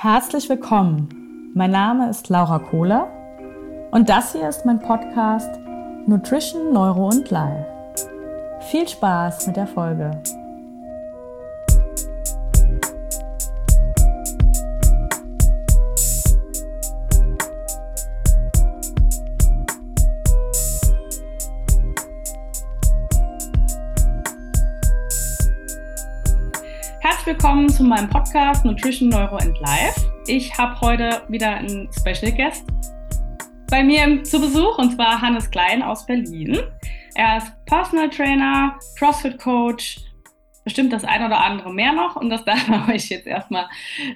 Herzlich willkommen. Mein Name ist Laura Kohler und das hier ist mein Podcast Nutrition, Neuro und Life. Viel Spaß mit der Folge. Zu meinem Podcast Nutrition, Neuro and Life. Ich habe heute wieder einen Special Guest bei mir zu Besuch und zwar Hannes Klein aus Berlin. Er ist Personal Trainer, CrossFit Coach, bestimmt das ein oder andere mehr noch und das darf er euch jetzt erstmal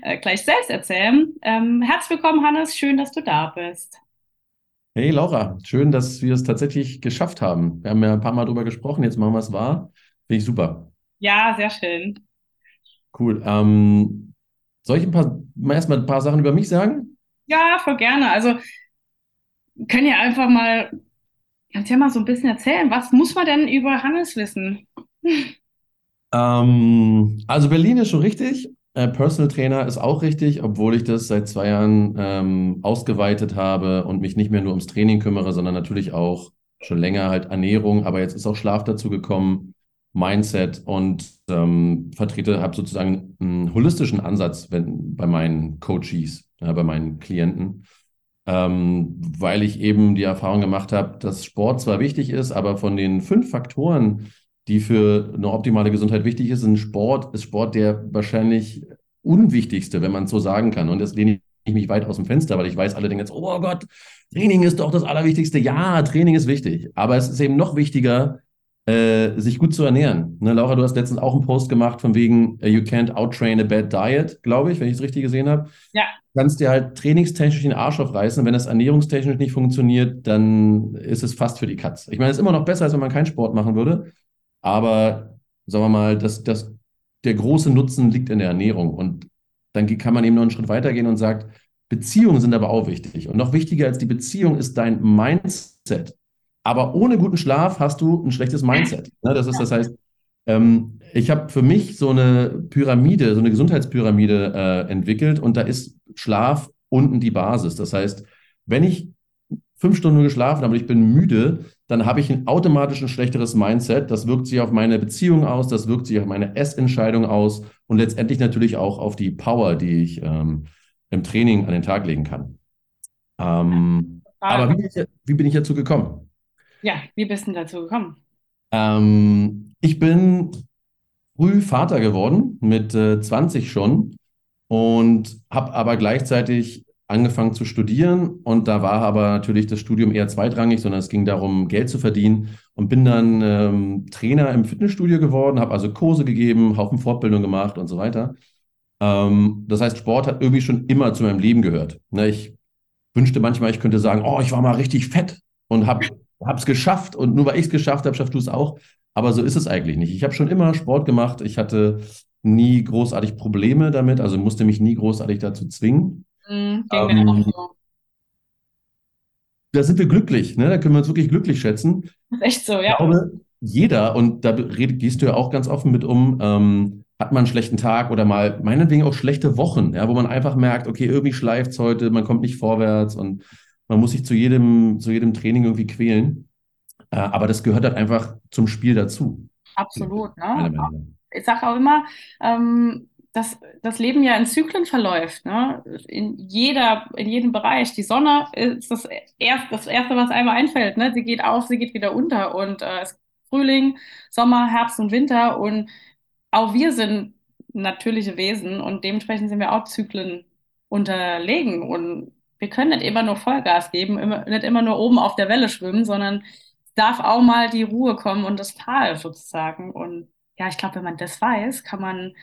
äh, gleich selbst erzählen. Ähm, herzlich willkommen, Hannes, schön, dass du da bist. Hey Laura, schön, dass wir es tatsächlich geschafft haben. Wir haben ja ein paar Mal drüber gesprochen, jetzt machen wir es wahr. Finde ich super. Ja, sehr schön. Cool. Ähm, soll ich ein paar, mal erstmal ein paar Sachen über mich sagen? Ja, voll gerne. Also können ja einfach mal, kannst ja mal so ein bisschen erzählen, was muss man denn über Hannes wissen? Ähm, also Berlin ist schon richtig. Äh, Personal Trainer ist auch richtig, obwohl ich das seit zwei Jahren ähm, ausgeweitet habe und mich nicht mehr nur ums Training kümmere, sondern natürlich auch schon länger halt Ernährung, aber jetzt ist auch Schlaf dazu gekommen. Mindset und ähm, vertrete, habe sozusagen einen holistischen Ansatz wenn, bei meinen Coaches, ja, bei meinen Klienten, ähm, weil ich eben die Erfahrung gemacht habe, dass Sport zwar wichtig ist, aber von den fünf Faktoren, die für eine optimale Gesundheit wichtig ist, ist Sport, ist Sport der wahrscheinlich unwichtigste, wenn man es so sagen kann. Und das lehne ich mich weit aus dem Fenster, weil ich weiß, alle denken jetzt, oh Gott, Training ist doch das Allerwichtigste. Ja, Training ist wichtig, aber es ist eben noch wichtiger, äh, sich gut zu ernähren. Ne, Laura, du hast letztens auch einen Post gemacht von wegen uh, You can't outtrain a bad diet, glaube ich, wenn ich es richtig gesehen habe. Ja. Du kannst dir halt trainingstechnisch den Arsch aufreißen. Wenn das ernährungstechnisch nicht funktioniert, dann ist es fast für die Katz. Ich meine, es ist immer noch besser, als wenn man keinen Sport machen würde. Aber sagen wir mal, das, das, der große Nutzen liegt in der Ernährung. Und dann kann man eben noch einen Schritt weitergehen und sagt, Beziehungen sind aber auch wichtig. Und noch wichtiger als die Beziehung ist dein Mindset. Aber ohne guten Schlaf hast du ein schlechtes Mindset. Ne? Das ist, das heißt, ähm, ich habe für mich so eine Pyramide, so eine Gesundheitspyramide äh, entwickelt und da ist Schlaf unten die Basis. Das heißt, wenn ich fünf Stunden geschlafen habe und ich bin müde, dann habe ich ein automatisch ein schlechteres Mindset. Das wirkt sich auf meine Beziehung aus, das wirkt sich auf meine Essentscheidung aus und letztendlich natürlich auch auf die Power, die ich ähm, im Training an den Tag legen kann. Ähm, aber wie wie bin ich dazu gekommen? Ja, wie bist du dazu gekommen? Ähm, ich bin früh Vater geworden, mit äh, 20 schon, und habe aber gleichzeitig angefangen zu studieren. Und da war aber natürlich das Studium eher zweitrangig, sondern es ging darum, Geld zu verdienen. Und bin dann ähm, Trainer im Fitnessstudio geworden, habe also Kurse gegeben, Haufen Fortbildung gemacht und so weiter. Ähm, das heißt, Sport hat irgendwie schon immer zu meinem Leben gehört. Ne, ich wünschte manchmal, ich könnte sagen, oh, ich war mal richtig fett und habe habe es geschafft und nur weil ich es geschafft habe, schaffst du es auch. Aber so ist es eigentlich nicht. Ich habe schon immer Sport gemacht. Ich hatte nie großartig Probleme damit, also musste mich nie großartig dazu zwingen. Mhm, ähm, so. Da sind wir glücklich, ne? Da können wir uns wirklich glücklich schätzen. Echt so, ja. Ich glaube, jeder, und da red, gehst du ja auch ganz offen mit um, ähm, hat man einen schlechten Tag oder mal meinetwegen auch schlechte Wochen, ja, wo man einfach merkt, okay, irgendwie schleift es heute, man kommt nicht vorwärts und man muss sich zu jedem, zu jedem Training irgendwie quälen. Äh, aber das gehört halt einfach zum Spiel dazu. Absolut. Ne? Ich sage auch immer, ähm, dass das Leben ja in Zyklen verläuft. Ne? In, jeder, in jedem Bereich. Die Sonne ist das, erst, das Erste, was einmal einfällt. Ne? Sie geht auf, sie geht wieder unter. Und äh, es ist Frühling, Sommer, Herbst und Winter. Und auch wir sind natürliche Wesen und dementsprechend sind wir auch Zyklen unterlegen. Und wir können nicht immer nur Vollgas geben, immer, nicht immer nur oben auf der Welle schwimmen, sondern es darf auch mal die Ruhe kommen und das Tal sozusagen. Und ja, ich glaube, wenn man das weiß, kann man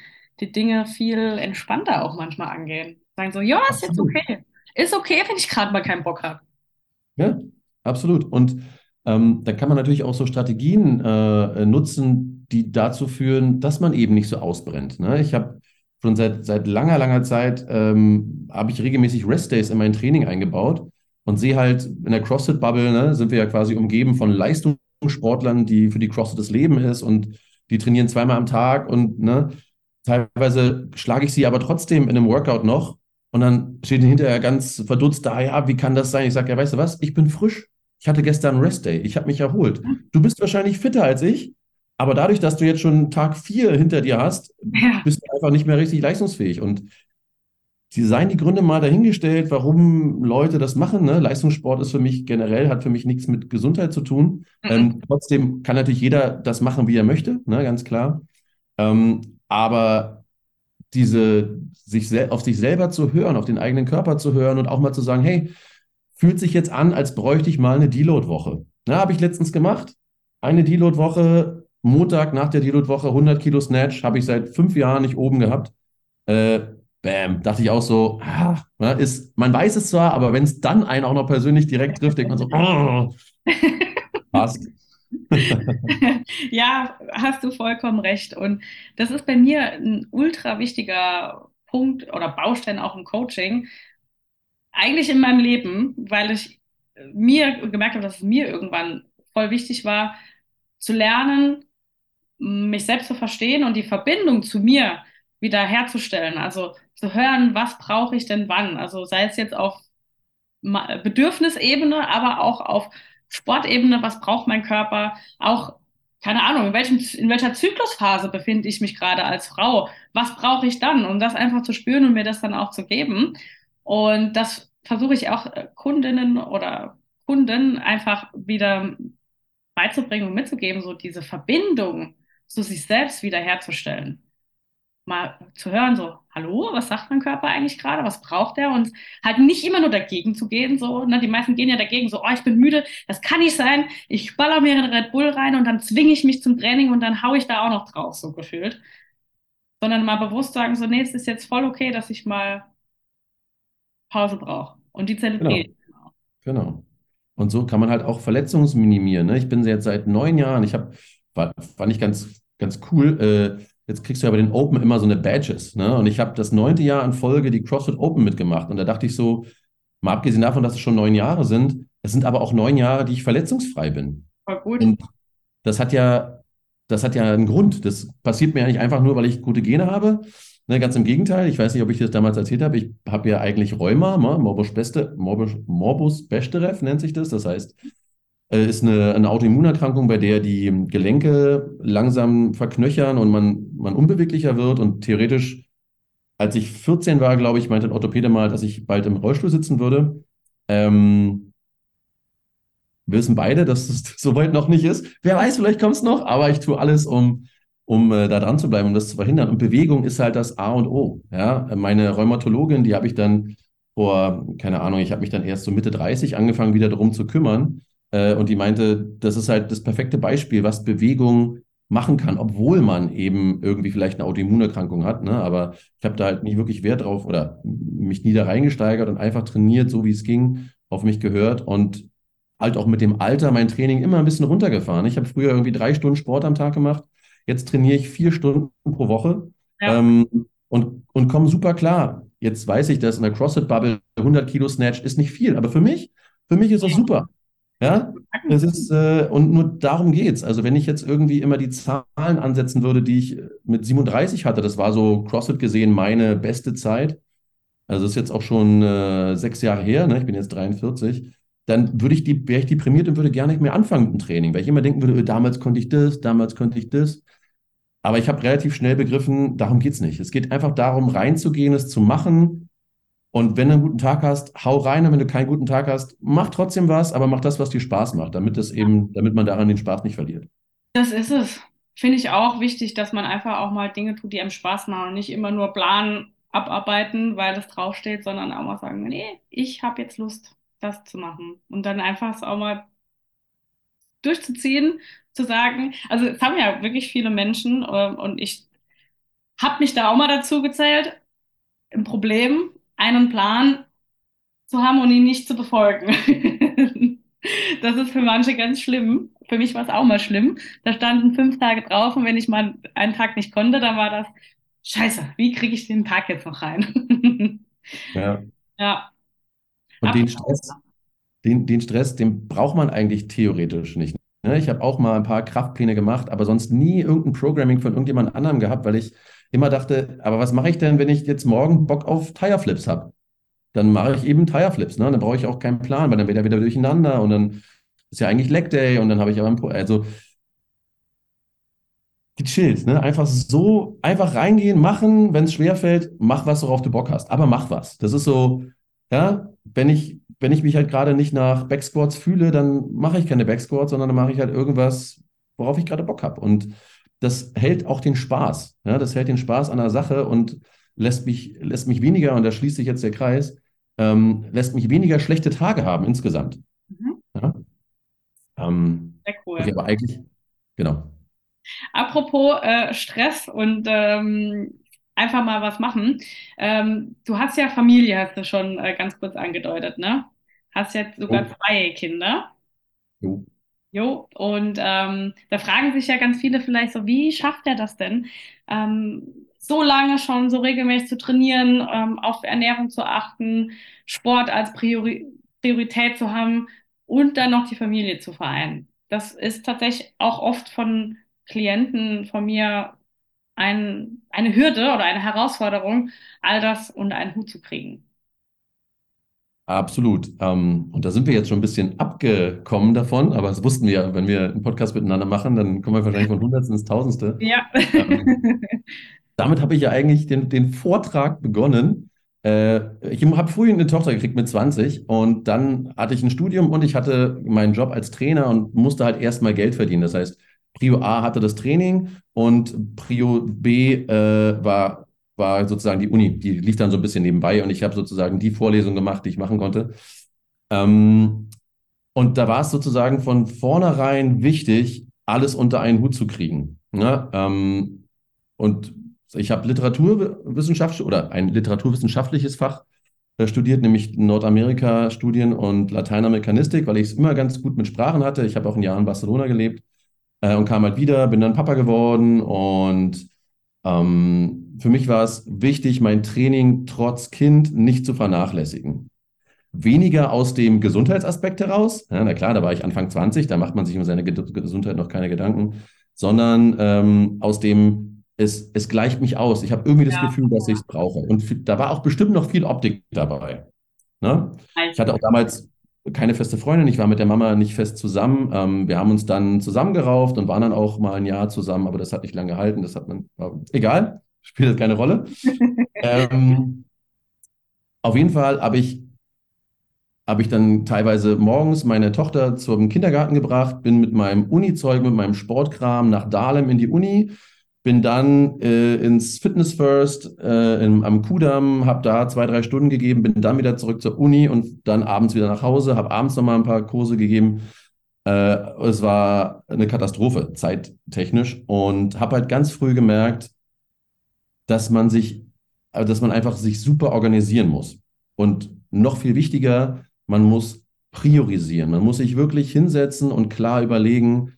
die Dinge viel entspannter auch manchmal angehen. Sagen so, ja, ist jetzt okay. Ist okay, wenn ich gerade mal keinen Bock habe. Ja, absolut. Und ähm, da kann man natürlich auch so Strategien äh, nutzen, die dazu führen, dass man eben nicht so ausbrennt. Ne? Ich habe schon seit, seit langer, langer Zeit ähm, habe ich regelmäßig Rest-Days in mein Training eingebaut und sehe halt in der CrossFit-Bubble, ne, sind wir ja quasi umgeben von Leistungssportlern, die für die CrossFit das Leben ist und die trainieren zweimal am Tag und ne, teilweise schlage ich sie aber trotzdem in einem Workout noch Und dann steht hinterher ganz verdutzt da, ja, wie kann das sein? Ich sage, ja, weißt du was, ich bin frisch. Ich hatte gestern einen Rest Day. Ich habe mich erholt. Du bist wahrscheinlich fitter als ich, aber dadurch, dass du jetzt schon Tag vier hinter dir hast, ja. bist du einfach nicht mehr richtig leistungsfähig. Und sie seien die Gründe mal dahingestellt, warum Leute das machen. Ne? Leistungssport ist für mich generell, hat für mich nichts mit Gesundheit zu tun. Mhm. Ähm, trotzdem kann natürlich jeder das machen, wie er möchte, ne? ganz klar. Ähm, aber diese, sich auf sich selber zu hören, auf den eigenen Körper zu hören und auch mal zu sagen, hey, fühlt sich jetzt an, als bräuchte ich mal eine Deload-Woche. Ja, habe ich letztens gemacht. Eine Deload-Woche, Montag nach der Deload-Woche 100 Kilo Snatch, habe ich seit fünf Jahren nicht oben gehabt. Äh, bam, dachte ich auch so, ah, ist, man weiß es zwar, aber wenn es dann einen auch noch persönlich direkt trifft, denkt man so, oh, passt. ja, hast du vollkommen recht. Und das ist bei mir ein ultra wichtiger Punkt oder Baustein auch im Coaching. Eigentlich in meinem Leben, weil ich mir gemerkt habe, dass es mir irgendwann voll wichtig war, zu lernen, mich selbst zu verstehen und die Verbindung zu mir wieder herzustellen. Also zu hören, was brauche ich denn wann. Also sei es jetzt auf Bedürfnisebene, aber auch auf Sportebene, was braucht mein Körper, auch keine Ahnung, in, welchem, in welcher Zyklusphase befinde ich mich gerade als Frau, was brauche ich dann, um das einfach zu spüren und mir das dann auch zu geben. Und das versuche ich auch äh, Kundinnen oder Kunden einfach wieder beizubringen und mitzugeben, so diese Verbindung zu sich selbst wiederherzustellen mal zu hören, so, hallo, was sagt mein Körper eigentlich gerade, was braucht er? Und halt nicht immer nur dagegen zu gehen, so, ne? die meisten gehen ja dagegen, so, oh, ich bin müde, das kann nicht sein, ich baller mir einen Red Bull rein und dann zwinge ich mich zum Training und dann haue ich da auch noch drauf, so gefühlt. Sondern mal bewusst sagen, so, nee, es ist jetzt voll okay, dass ich mal Pause brauche. Und die zelebriere genau. genau. Und so kann man halt auch Verletzungsminimieren. Ne? Ich bin jetzt seit neun Jahren, ich habe, fand ich ganz, ganz cool, äh, jetzt kriegst du ja bei den Open immer so eine Badges. Ne? Und ich habe das neunte Jahr in Folge die CrossFit Open mitgemacht. Und da dachte ich so, mal abgesehen davon, dass es schon neun Jahre sind, es sind aber auch neun Jahre, die ich verletzungsfrei bin. War gut. Und das hat ja, das hat ja einen Grund. Das passiert mir ja nicht einfach nur, weil ich gute Gene habe. Ne, ganz im Gegenteil. Ich weiß nicht, ob ich das damals erzählt habe. Ich habe ja eigentlich Rheuma, ne? Morbus, Beste, Morbus, Morbus Bechterew nennt sich das. Das heißt, ist eine, eine Autoimmunerkrankung, bei der die Gelenke langsam verknöchern und man, man unbeweglicher wird. Und theoretisch, als ich 14 war, glaube ich, meinte ein Orthopäde mal, dass ich bald im Rollstuhl sitzen würde. Ähm, wir wissen beide, dass es soweit noch nicht ist. Wer weiß, vielleicht kommt es noch, aber ich tue alles, um, um äh, da dran zu bleiben, um das zu verhindern. Und Bewegung ist halt das A und O. Ja? Meine Rheumatologin, die habe ich dann vor, keine Ahnung, ich habe mich dann erst so Mitte 30 angefangen, wieder darum zu kümmern. Äh, und die meinte, das ist halt das perfekte Beispiel, was Bewegung machen kann, obwohl man eben irgendwie vielleicht eine Autoimmunerkrankung hat. Ne? Aber ich habe da halt nie wirklich Wert drauf oder mich nie da reingesteigert und einfach trainiert, so wie es ging, auf mich gehört und halt auch mit dem Alter mein Training immer ein bisschen runtergefahren. Ich habe früher irgendwie drei Stunden Sport am Tag gemacht. Jetzt trainiere ich vier Stunden pro Woche ja. ähm, und, und komme super klar. Jetzt weiß ich, dass in der CrossFit-Bubble 100 Kilo Snatch ist nicht viel, aber für mich, für mich ist das super. Ja, das ist, äh, und nur darum geht's. Also, wenn ich jetzt irgendwie immer die Zahlen ansetzen würde, die ich mit 37 hatte, das war so CrossFit gesehen meine beste Zeit. Also, das ist jetzt auch schon äh, sechs Jahre her, ne? ich bin jetzt 43. Dann würde ich die, wäre ich deprimiert und würde gar nicht mehr anfangen mit dem Training, weil ich immer denken würde, äh, damals konnte ich das, damals konnte ich das. Aber ich habe relativ schnell begriffen, darum geht's nicht. Es geht einfach darum, reinzugehen, es zu machen, und wenn du einen guten Tag hast, hau rein. Und wenn du keinen guten Tag hast, mach trotzdem was, aber mach das, was dir Spaß macht, damit das eben, damit man daran den Spaß nicht verliert. Das ist es. Finde ich auch wichtig, dass man einfach auch mal Dinge tut, die einem Spaß machen und nicht immer nur planen, abarbeiten, weil das draufsteht, sondern auch mal sagen, nee, ich habe jetzt Lust, das zu machen. Und dann einfach es auch mal durchzuziehen, zu sagen, also es haben ja wirklich viele Menschen äh, und ich habe mich da auch mal dazu gezählt. Ein Problem einen Plan zu haben und ihn nicht zu befolgen. das ist für manche ganz schlimm. Für mich war es auch mal schlimm. Da standen fünf Tage drauf und wenn ich mal einen Tag nicht konnte, dann war das Scheiße, wie kriege ich den Tag jetzt noch rein? ja. Ja. Und den Stress, den, den Stress, den braucht man eigentlich theoretisch nicht. Ne? Ich habe auch mal ein paar Kraftpläne gemacht, aber sonst nie irgendein Programming von irgendjemand anderem gehabt, weil ich immer dachte, aber was mache ich denn, wenn ich jetzt morgen Bock auf Tireflips habe? dann mache ich eben Tireflips. Ne? Dann brauche ich auch keinen Plan, weil dann wird er wieder durcheinander und dann ist ja eigentlich Leg Day und dann habe ich aber ein, also gechillt, ne? Einfach so, einfach reingehen, machen, wenn es schwerfällt, mach was, worauf du Bock hast. Aber mach was. Das ist so, ja, wenn ich, wenn ich mich halt gerade nicht nach Backsquats fühle, dann mache ich keine Backsquats, sondern dann mache ich halt irgendwas, worauf ich gerade Bock habe. Und das hält auch den Spaß. Ja, das hält den Spaß an der Sache und lässt mich, lässt mich weniger, und da schließt sich jetzt der Kreis, ähm, lässt mich weniger schlechte Tage haben insgesamt. Mhm. Ja? Ähm, Sehr cool. Okay, aber eigentlich, genau. Apropos äh, Stress und ähm, einfach mal was machen. Ähm, du hast ja Familie, hast du schon äh, ganz kurz angedeutet, ne? Hast jetzt sogar oh. zwei Kinder. Jo. Jo, und ähm, da fragen sich ja ganz viele vielleicht so, wie schafft er das denn, ähm, so lange schon so regelmäßig zu trainieren, ähm, auf Ernährung zu achten, Sport als Priori Priorität zu haben und dann noch die Familie zu vereinen. Das ist tatsächlich auch oft von Klienten von mir ein, eine Hürde oder eine Herausforderung, all das unter einen Hut zu kriegen. Absolut. Ähm, und da sind wir jetzt schon ein bisschen abgekommen davon, aber das wussten wir ja, wenn wir einen Podcast miteinander machen, dann kommen wir wahrscheinlich von Hundertsten ins Tausendste. Ja. Ähm, damit habe ich ja eigentlich den, den Vortrag begonnen. Äh, ich habe früh eine Tochter gekriegt mit 20 und dann hatte ich ein Studium und ich hatte meinen Job als Trainer und musste halt erstmal Geld verdienen. Das heißt, Prio A hatte das Training und Prio B äh, war, war sozusagen die Uni. Die lief dann so ein bisschen nebenbei und ich habe sozusagen die Vorlesung gemacht, die ich machen konnte. Ähm, und da war es sozusagen von vornherein wichtig, alles unter einen Hut zu kriegen. Ne? Ähm, und ich habe Literaturwissenschaft oder ein literaturwissenschaftliches Fach äh, studiert, nämlich Nordamerika-Studien und Lateinamerikanistik, weil ich es immer ganz gut mit Sprachen hatte. Ich habe auch ein Jahr in Barcelona gelebt äh, und kam halt wieder, bin dann Papa geworden und ähm, für mich war es wichtig, mein Training trotz Kind nicht zu vernachlässigen. Weniger aus dem Gesundheitsaspekt heraus, ja, na klar, da war ich Anfang 20, da macht man sich um seine Gesundheit noch keine Gedanken, sondern ähm, aus dem, es, es gleicht mich aus. Ich habe irgendwie das ja. Gefühl, dass ich es brauche. Und da war auch bestimmt noch viel Optik dabei. Ne? Ich hatte auch damals keine feste Freundin. Ich war mit der Mama nicht fest zusammen. Ähm, wir haben uns dann zusammengerauft und waren dann auch mal ein Jahr zusammen, aber das hat nicht lange gehalten. Das hat man, egal, spielt keine Rolle. ähm, auf jeden Fall habe ich, hab ich dann teilweise morgens meine Tochter zum Kindergarten gebracht, bin mit meinem Uni-Zeug, mit meinem Sportkram nach Dahlem in die Uni bin dann äh, ins Fitness First äh, im, am Kudamm, habe da zwei, drei Stunden gegeben, bin dann wieder zurück zur Uni und dann abends wieder nach Hause, habe abends nochmal ein paar Kurse gegeben. Äh, es war eine Katastrophe, zeittechnisch. Und habe halt ganz früh gemerkt, dass man sich, äh, dass man einfach sich super organisieren muss. Und noch viel wichtiger, man muss priorisieren. Man muss sich wirklich hinsetzen und klar überlegen,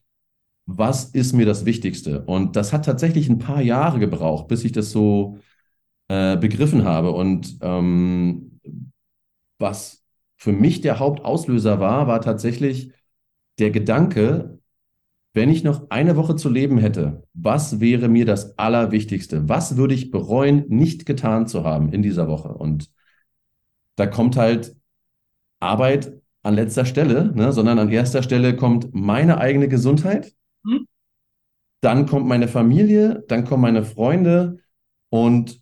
was ist mir das Wichtigste? Und das hat tatsächlich ein paar Jahre gebraucht, bis ich das so äh, begriffen habe. Und ähm, was für mich der Hauptauslöser war, war tatsächlich der Gedanke, wenn ich noch eine Woche zu leben hätte, was wäre mir das Allerwichtigste? Was würde ich bereuen, nicht getan zu haben in dieser Woche? Und da kommt halt Arbeit an letzter Stelle, ne, sondern an erster Stelle kommt meine eigene Gesundheit hm? Dann kommt meine Familie, dann kommen meine Freunde und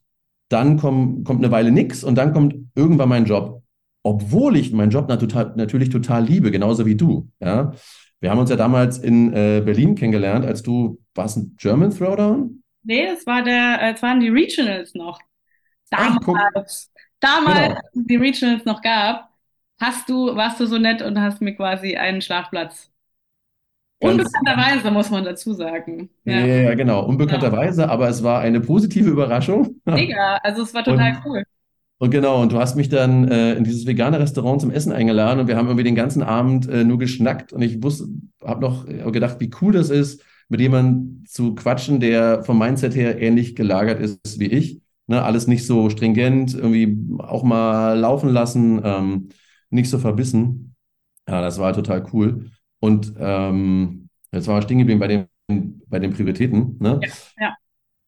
dann komm, kommt eine Weile nichts und dann kommt irgendwann mein Job. Obwohl ich meinen Job natürlich total liebe, genauso wie du. Ja? Wir haben uns ja damals in äh, Berlin kennengelernt, als du, warst ein German Throwdown? Nee, das war der, äh, das waren die Regionals noch. Damals, Ach, damals, genau. als es die Regionals noch gab, hast du, warst du so nett und hast mir quasi einen Schlafplatz Unbekannterweise muss man dazu sagen. Ja, ja genau, unbekannterweise, ja. aber es war eine positive Überraschung. Mega, also es war total und, cool. Und genau, und du hast mich dann äh, in dieses vegane Restaurant zum Essen eingeladen und wir haben irgendwie den ganzen Abend äh, nur geschnackt und ich wusste, habe noch gedacht, wie cool das ist, mit jemandem zu quatschen, der vom Mindset her ähnlich gelagert ist wie ich. Ne, alles nicht so stringent, irgendwie auch mal laufen lassen, ähm, nicht so verbissen. Ja, das war total cool. Und ähm, jetzt war wir stehen geblieben bei den, bei den Prioritäten, ne? Ja, ja.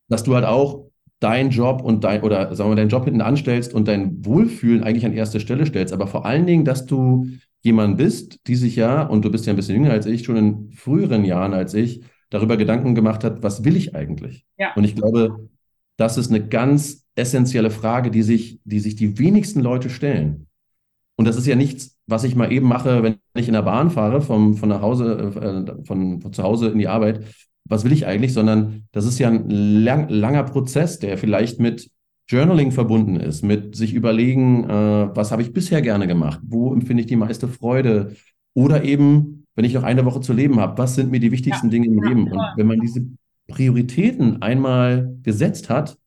Dass du halt auch dein Job und dein, oder sagen wir, deinen Job hinten anstellst und dein Wohlfühlen eigentlich an erste Stelle stellst, aber vor allen Dingen, dass du jemand bist, die sich ja, und du bist ja ein bisschen jünger als ich, schon in früheren Jahren als ich, darüber Gedanken gemacht hat, was will ich eigentlich? Ja. Und ich glaube, das ist eine ganz essentielle Frage, die sich, die sich die wenigsten Leute stellen. Und das ist ja nichts, was ich mal eben mache, wenn ich in der Bahn fahre, vom, von nach Hause, äh, von, von zu Hause in die Arbeit. Was will ich eigentlich? Sondern das ist ja ein lang, langer Prozess, der vielleicht mit Journaling verbunden ist, mit sich überlegen, äh, was habe ich bisher gerne gemacht, wo empfinde ich die meiste Freude oder eben, wenn ich noch eine Woche zu leben habe, was sind mir die wichtigsten ja, Dinge im ja, Leben? Und wenn man diese Prioritäten einmal gesetzt hat,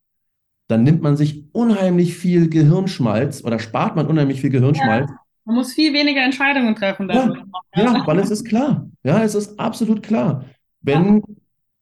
dann nimmt man sich unheimlich viel Gehirnschmalz oder spart man unheimlich viel Gehirnschmalz. Ja, man muss viel weniger Entscheidungen treffen. Ja, ja, weil es ist klar. Ja, es ist absolut klar. Wenn,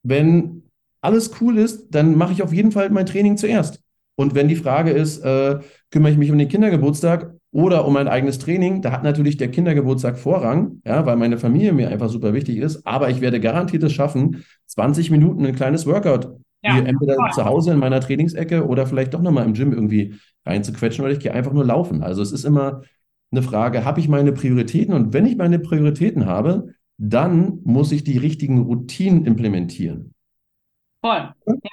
wenn alles cool ist, dann mache ich auf jeden Fall mein Training zuerst. Und wenn die Frage ist, äh, kümmere ich mich um den Kindergeburtstag oder um mein eigenes Training, da hat natürlich der Kindergeburtstag Vorrang, ja, weil meine Familie mir einfach super wichtig ist. Aber ich werde garantiert es schaffen, 20 Minuten ein kleines Workout ja, entweder voll. zu Hause in meiner Trainingsecke oder vielleicht doch nochmal im Gym irgendwie reinzuquetschen oder ich gehe einfach nur laufen. Also es ist immer eine Frage, habe ich meine Prioritäten? Und wenn ich meine Prioritäten habe, dann muss ich die richtigen Routinen implementieren. Voll, ja.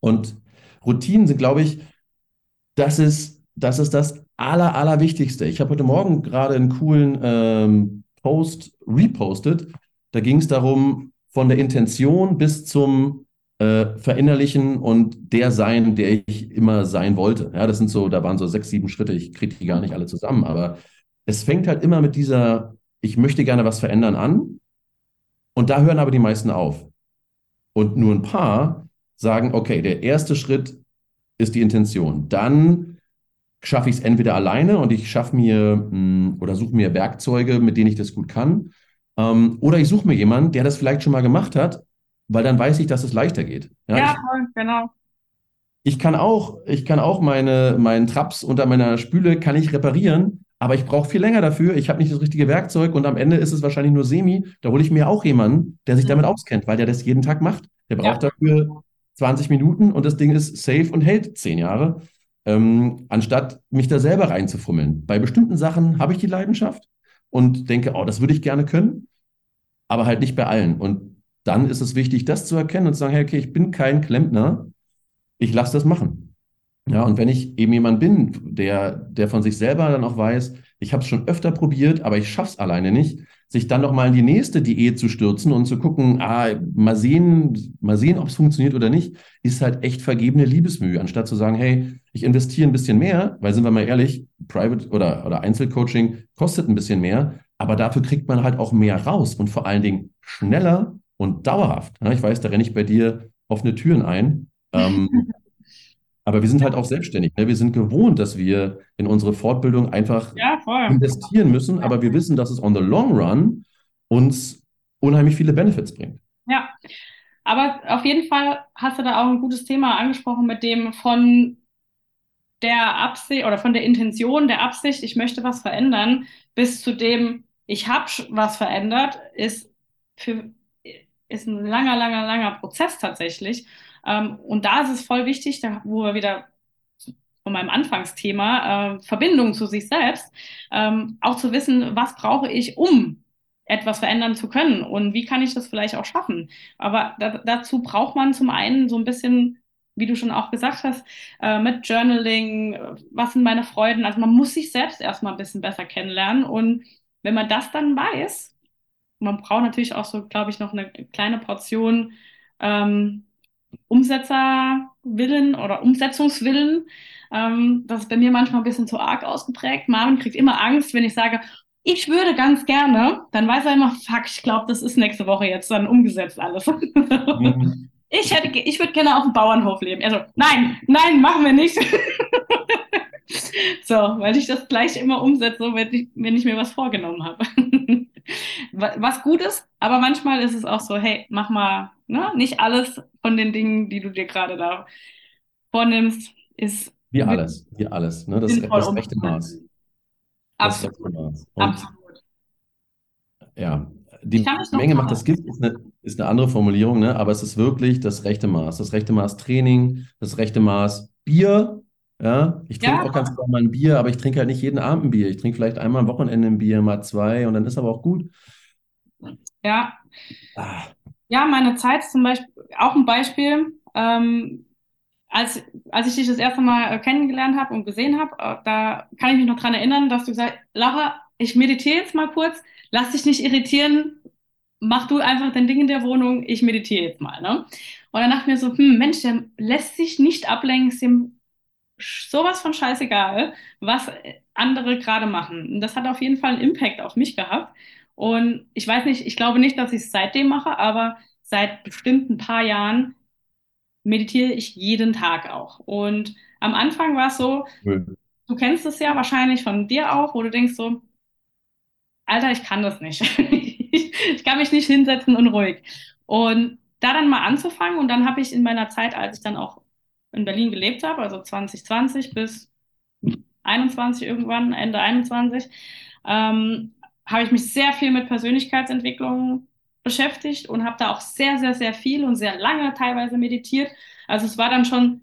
Und Routinen sind, glaube ich, das ist, das ist das Aller, Allerwichtigste. Ich habe heute Morgen gerade einen coolen ähm, Post repostet. Da ging es darum, von der Intention bis zum äh, Verinnerlichen und der sein, der ich immer sein wollte. Ja, das sind so, da waren so sechs, sieben Schritte. Ich kriege die gar nicht alle zusammen, aber es fängt halt immer mit dieser, ich möchte gerne was verändern an. Und da hören aber die meisten auf. Und nur ein paar sagen, okay, der erste Schritt ist die Intention. Dann schaffe ich es entweder alleine und ich schaffe mir mh, hm, oder suche mir Werkzeuge, mit denen ich das gut kann. Ähm, oder ich suche mir jemanden, der das vielleicht schon mal gemacht hat, weil dann weiß ich, dass es leichter geht. Ja, ja ich, genau. Ich kann auch, ich kann auch meine, meinen Traps unter meiner Spüle kann ich reparieren, aber ich brauche viel länger dafür. Ich habe nicht das richtige Werkzeug und am Ende ist es wahrscheinlich nur semi. Da hole ich mir auch jemanden, der sich mhm. damit auskennt, weil der das jeden Tag macht. Der braucht ja. dafür 20 Minuten und das Ding ist safe und hält 10 Jahre, ähm, anstatt mich da selber reinzufummeln. Bei bestimmten Sachen habe ich die Leidenschaft und denke, oh, das würde ich gerne können, aber halt nicht bei allen. Und dann ist es wichtig, das zu erkennen und zu sagen, hey, okay, ich bin kein Klempner, ich lasse das machen. Ja, und wenn ich eben jemand bin, der, der von sich selber dann auch weiß, ich habe es schon öfter probiert, aber ich schaffe es alleine nicht, sich dann nochmal in die nächste Diät zu stürzen und zu gucken, ah, mal sehen, mal sehen, ob es funktioniert oder nicht, ist halt echt vergebene Liebesmühe, anstatt zu sagen, hey, ich investiere ein bisschen mehr, weil sind wir mal ehrlich, Private oder, oder Einzelcoaching kostet ein bisschen mehr, aber dafür kriegt man halt auch mehr raus und vor allen Dingen schneller und dauerhaft. Ich weiß, da renne ich bei dir offene Türen ein. Ähm, aber wir sind halt auch selbstständig. Ne? Wir sind gewohnt, dass wir in unsere Fortbildung einfach ja, investieren müssen, aber wir wissen, dass es on the long run uns unheimlich viele Benefits bringt. Ja, aber auf jeden Fall hast du da auch ein gutes Thema angesprochen mit dem von der Absicht oder von der Intention, der Absicht, ich möchte was verändern, bis zu dem, ich habe was verändert, ist, für, ist ein langer, langer, langer Prozess tatsächlich. Ähm, und da ist es voll wichtig, da, wo wir wieder von meinem Anfangsthema, äh, Verbindung zu sich selbst, ähm, auch zu wissen, was brauche ich, um etwas verändern zu können und wie kann ich das vielleicht auch schaffen. Aber da, dazu braucht man zum einen so ein bisschen, wie du schon auch gesagt hast, äh, mit Journaling, was sind meine Freuden. Also man muss sich selbst erstmal ein bisschen besser kennenlernen und wenn man das dann weiß, man braucht natürlich auch so, glaube ich, noch eine kleine Portion ähm, Umsetzerwillen oder Umsetzungswillen. Ähm, das ist bei mir manchmal ein bisschen zu arg ausgeprägt. Marvin kriegt immer Angst, wenn ich sage, ich würde ganz gerne, dann weiß er immer, fuck, ich glaube, das ist nächste Woche jetzt dann umgesetzt alles. Mhm. Ich hätte, ich würde gerne auf dem Bauernhof leben. Also, nein, nein, machen wir nicht. so, weil ich das gleich immer umsetze, wenn ich, wenn ich mir was vorgenommen habe. was gut ist, aber manchmal ist es auch so, hey, mach mal, ne? nicht alles von den Dingen, die du dir gerade da vornimmst, ist. Wie alles, wie alles. Ne? Das, das rechte Maß. Absolut. Das Absolut. Ja, die Menge macht das Gift ist eine, ist eine andere Formulierung, ne? aber es ist wirklich das rechte Maß. Das rechte Maß Training, das rechte Maß Bier. Ja, ich trinke ja. auch ganz gerne mal ein Bier, aber ich trinke halt nicht jeden Abend ein Bier. Ich trinke vielleicht einmal am Wochenende ein Bier, mal zwei und dann ist aber auch gut. Ja. Ah. Ja, meine Zeit zum Beispiel, auch ein Beispiel. Ähm, als, als ich dich das erste Mal äh, kennengelernt habe und gesehen habe, äh, da kann ich mich noch dran erinnern, dass du gesagt hast, Laura, ich meditiere jetzt mal kurz, lass dich nicht irritieren, mach du einfach dein Ding in der Wohnung, ich meditiere jetzt mal. Ne? Und dann dachte ich mir so, hm, Mensch, der lässt sich nicht ablenken, ist sowas von scheißegal, was andere gerade machen. Das hat auf jeden Fall einen Impact auf mich gehabt. Und ich weiß nicht, ich glaube nicht, dass ich es seitdem mache, aber seit bestimmt ein paar Jahren meditiere ich jeden Tag auch. Und am Anfang war es so, mhm. du kennst es ja wahrscheinlich von dir auch, wo du denkst so, Alter, ich kann das nicht. ich kann mich nicht hinsetzen und ruhig. Und da dann mal anzufangen und dann habe ich in meiner Zeit, als ich dann auch in Berlin gelebt habe, also 2020 bis 21 irgendwann, Ende 21, ähm, habe ich mich sehr viel mit Persönlichkeitsentwicklung beschäftigt und habe da auch sehr, sehr, sehr viel und sehr lange teilweise meditiert. Also es war dann schon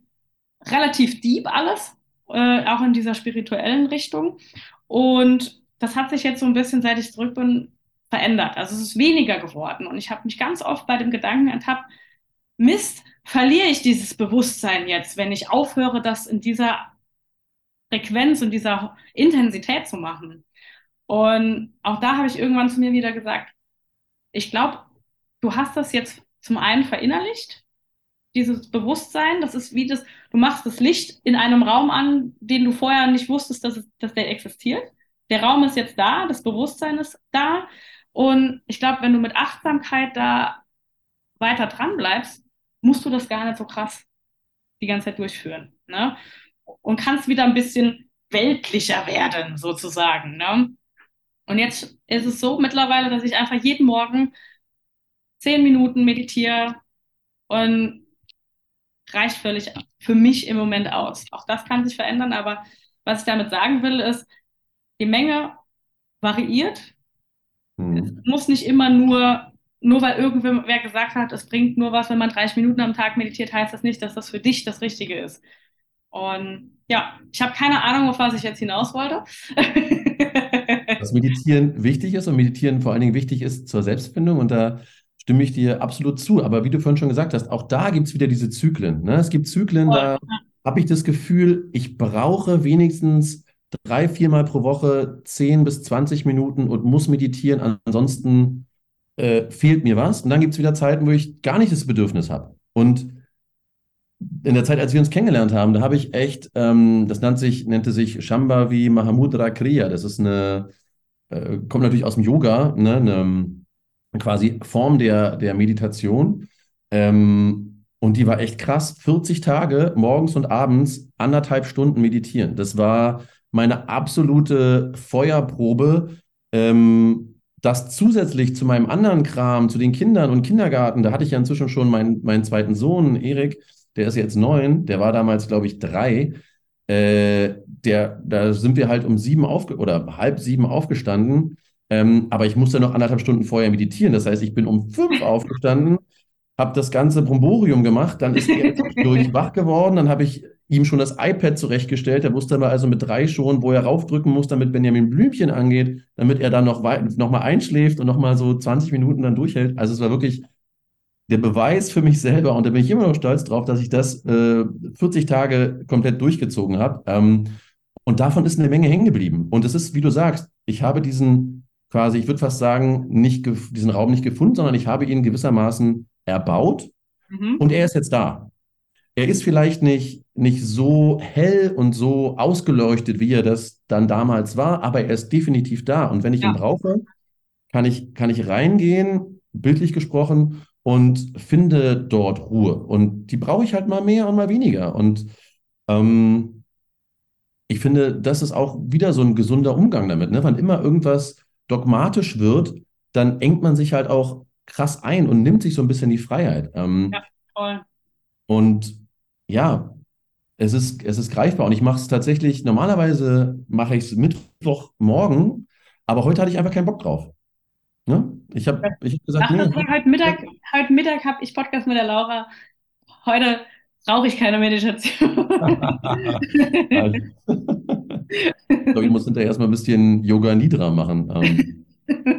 relativ deep alles, äh, auch in dieser spirituellen Richtung. Und das hat sich jetzt so ein bisschen, seit ich zurück bin, verändert. Also es ist weniger geworden. Und ich habe mich ganz oft bei dem Gedanken ertappt, Mist, verliere ich dieses Bewusstsein jetzt, wenn ich aufhöre, das in dieser Frequenz und dieser Intensität zu machen. Und auch da habe ich irgendwann zu mir wieder gesagt, ich glaube, du hast das jetzt zum einen verinnerlicht, dieses Bewusstsein, das ist wie das, du machst das Licht in einem Raum an, den du vorher nicht wusstest, dass, es, dass der existiert. Der Raum ist jetzt da, das Bewusstsein ist da. Und ich glaube, wenn du mit Achtsamkeit da weiter dran bleibst, musst du das gar nicht so krass die ganze Zeit durchführen. Ne? Und kannst wieder ein bisschen weltlicher werden, sozusagen. Ne? Und jetzt ist es so mittlerweile, dass ich einfach jeden Morgen zehn Minuten meditiere und reicht völlig für mich im Moment aus. Auch das kann sich verändern, aber was ich damit sagen will, ist, die Menge variiert. Mhm. Es muss nicht immer nur, nur weil irgendwer gesagt hat, es bringt nur was, wenn man 30 Minuten am Tag meditiert, heißt das nicht, dass das für dich das Richtige ist. Und ja, ich habe keine Ahnung, auf was ich jetzt hinaus wollte. Dass Meditieren wichtig ist und Meditieren vor allen Dingen wichtig ist zur Selbstfindung und da stimme ich dir absolut zu. Aber wie du vorhin schon gesagt hast, auch da gibt es wieder diese Zyklen. Ne? Es gibt Zyklen, oh, da habe ich das Gefühl, ich brauche wenigstens drei, viermal pro Woche 10 bis 20 Minuten und muss meditieren. Ansonsten äh, fehlt mir was. Und dann gibt es wieder Zeiten, wo ich gar nicht das Bedürfnis habe. Und in der Zeit, als wir uns kennengelernt haben, da habe ich echt, ähm, das nannte sich, nannte sich Shambhavi Mahamudra Kriya. Das ist eine, äh, kommt natürlich aus dem Yoga, ne, eine quasi Form der, der Meditation. Ähm, und die war echt krass. 40 Tage morgens und abends anderthalb Stunden meditieren. Das war meine absolute Feuerprobe. Ähm, das zusätzlich zu meinem anderen Kram, zu den Kindern und Kindergarten, da hatte ich ja inzwischen schon meinen, meinen zweiten Sohn, Erik, der ist jetzt neun, der war damals, glaube ich, drei. Äh, der, da sind wir halt um sieben aufge oder halb sieben aufgestanden. Ähm, aber ich musste noch anderthalb Stunden vorher meditieren. Das heißt, ich bin um fünf aufgestanden, habe das ganze Bromborium gemacht, dann ist er durch wach geworden, dann habe ich ihm schon das iPad zurechtgestellt. Er wusste aber also mit drei schon, wo er raufdrücken muss, damit Benjamin Blümchen angeht, damit er dann noch, noch mal einschläft und noch mal so 20 Minuten dann durchhält. Also es war wirklich der Beweis für mich selber, und da bin ich immer noch stolz drauf, dass ich das äh, 40 Tage komplett durchgezogen habe. Ähm, und davon ist eine Menge hängen geblieben. Und es ist, wie du sagst, ich habe diesen quasi, ich würde fast sagen, nicht diesen Raum nicht gefunden, sondern ich habe ihn gewissermaßen erbaut mhm. und er ist jetzt da. Er ist vielleicht nicht, nicht so hell und so ausgeleuchtet, wie er das dann damals war, aber er ist definitiv da. Und wenn ich ja. ihn brauche, kann ich, kann ich reingehen, bildlich gesprochen, und finde dort Ruhe. Und die brauche ich halt mal mehr und mal weniger. Und ähm, ich finde, das ist auch wieder so ein gesunder Umgang damit. Ne? Wann immer irgendwas dogmatisch wird, dann engt man sich halt auch krass ein und nimmt sich so ein bisschen die Freiheit. Ähm, ja, toll. Und ja, es ist, es ist greifbar. Und ich mache es tatsächlich, normalerweise mache ich es Mittwochmorgen, aber heute hatte ich einfach keinen Bock drauf. Ne? Ich habe ich hab gesagt, Ach, nee, heute Mittag, heute Mittag habe ich Podcast mit der Laura. Heute brauche ich keine Meditation. so, ich muss hinterher erstmal ein bisschen Yoga Nidra machen. Ähm,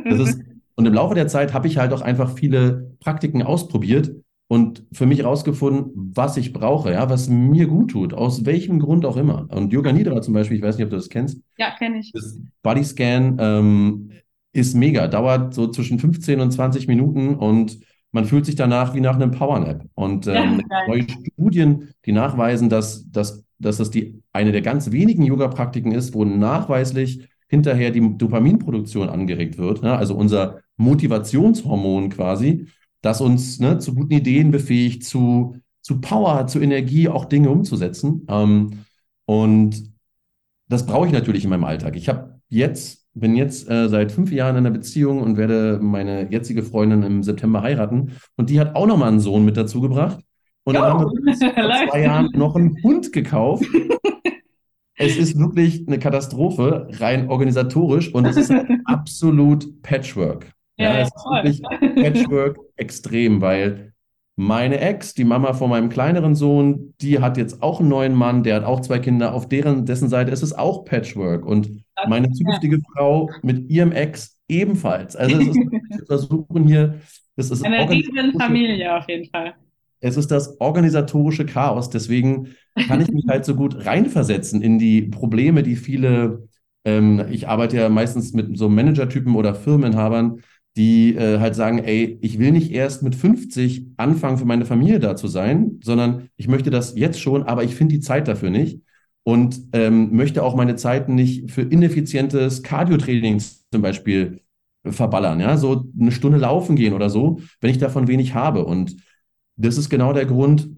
das ist, und im Laufe der Zeit habe ich halt auch einfach viele Praktiken ausprobiert und für mich herausgefunden, was ich brauche, ja, was mir gut tut, aus welchem Grund auch immer. Und Yoga Nidra zum Beispiel, ich weiß nicht, ob du das kennst. Ja, kenne ich. Das Bodyscan ähm, ist mega, dauert so zwischen 15 und 20 Minuten und man fühlt sich danach wie nach einem Powernap. Und ähm, ja, neue Studien, die nachweisen, dass, dass, dass das die, eine der ganz wenigen Yoga-Praktiken ist, wo nachweislich hinterher die Dopaminproduktion angeregt wird, ne? also unser Motivationshormon quasi, das uns ne, zu guten Ideen befähigt, zu, zu Power, zu Energie, auch Dinge umzusetzen. Ähm, und das brauche ich natürlich in meinem Alltag. Ich habe jetzt, bin jetzt äh, seit fünf Jahren in einer Beziehung und werde meine jetzige Freundin im September heiraten. Und die hat auch nochmal einen Sohn mit dazu gebracht. Und dann oh. haben wir vor zwei Jahren noch einen Hund gekauft. es ist wirklich eine Katastrophe, rein organisatorisch. Und es ist absolut Patchwork. Ja, ja es ist wirklich Patchwork extrem, weil meine Ex, die Mama von meinem kleineren Sohn, die hat jetzt auch einen neuen Mann, der hat auch zwei Kinder. Auf deren, dessen Seite ist es auch Patchwork. Und meine zukünftige Frau mit ihrem Ex ebenfalls. Also es ist, wir versuchen hier, das ist eine riesen Familie auf jeden Fall. Es ist das organisatorische Chaos. Deswegen kann ich mich halt so gut reinversetzen in die Probleme, die viele, ähm, ich arbeite ja meistens mit so Managertypen oder Firmeninhabern, die äh, halt sagen, ey, ich will nicht erst mit 50 anfangen, für meine Familie da zu sein, sondern ich möchte das jetzt schon, aber ich finde die Zeit dafür nicht und ähm, möchte auch meine Zeiten nicht für ineffizientes Cardio-Training zum Beispiel verballern, ja, so eine Stunde laufen gehen oder so, wenn ich davon wenig habe. Und das ist genau der Grund,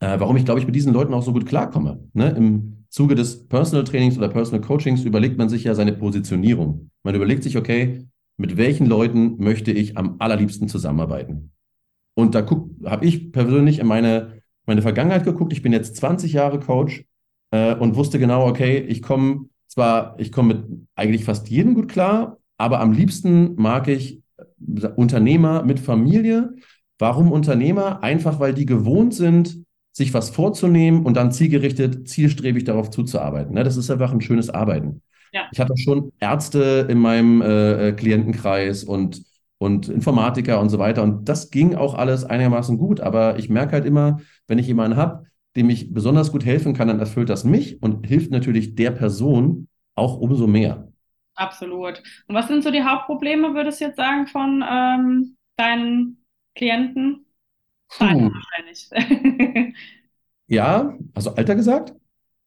äh, warum ich, glaube ich, mit diesen Leuten auch so gut klarkomme. Ne? Im Zuge des Personal Trainings oder Personal Coachings überlegt man sich ja seine Positionierung. Man überlegt sich, okay, mit welchen Leuten möchte ich am allerliebsten zusammenarbeiten. Und da habe ich persönlich in meine, meine Vergangenheit geguckt. Ich bin jetzt 20 Jahre Coach äh, und wusste genau, okay, ich komme zwar, ich komme mit eigentlich fast jedem gut klar, aber am liebsten mag ich äh, Unternehmer mit Familie. Warum Unternehmer? Einfach weil die gewohnt sind, sich was vorzunehmen und dann zielgerichtet, zielstrebig darauf zuzuarbeiten. Ne? Das ist einfach ein schönes Arbeiten. Ja. Ich hatte schon Ärzte in meinem äh, äh, Klientenkreis und, und Informatiker und so weiter. Und das ging auch alles einigermaßen gut. Aber ich merke halt immer, wenn ich jemanden habe, dem ich besonders gut helfen kann, dann erfüllt das mich und hilft natürlich der Person auch umso mehr. Absolut. Und was sind so die Hauptprobleme, würdest du jetzt sagen, von ähm, deinen Klienten? Puh. wahrscheinlich. ja, also Alter gesagt?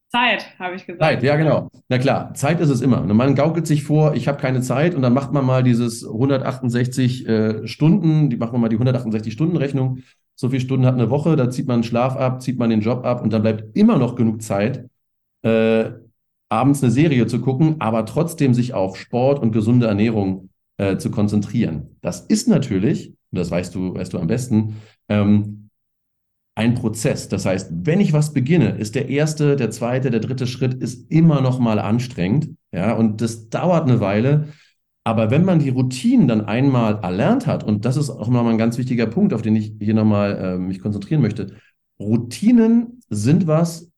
Zeit, habe ich gesagt. Zeit, ja, genau. Na klar, Zeit ist es immer. Man gaukelt sich vor, ich habe keine Zeit und dann macht man mal dieses 168 äh, Stunden, die macht man mal die 168 Stunden Rechnung. So viele Stunden hat eine Woche, da zieht man Schlaf ab, zieht man den Job ab und dann bleibt immer noch genug Zeit, äh, abends eine Serie zu gucken, aber trotzdem sich auf Sport und gesunde Ernährung äh, zu konzentrieren. Das ist natürlich, und das weißt du, weißt du am besten, ähm, ein Prozess. Das heißt, wenn ich was beginne, ist der erste, der zweite, der dritte Schritt ist immer noch mal anstrengend. Ja, und das dauert eine Weile. Aber wenn man die Routinen dann einmal erlernt hat, und das ist auch nochmal ein ganz wichtiger Punkt, auf den ich hier nochmal äh, mich konzentrieren möchte. Routinen sind was,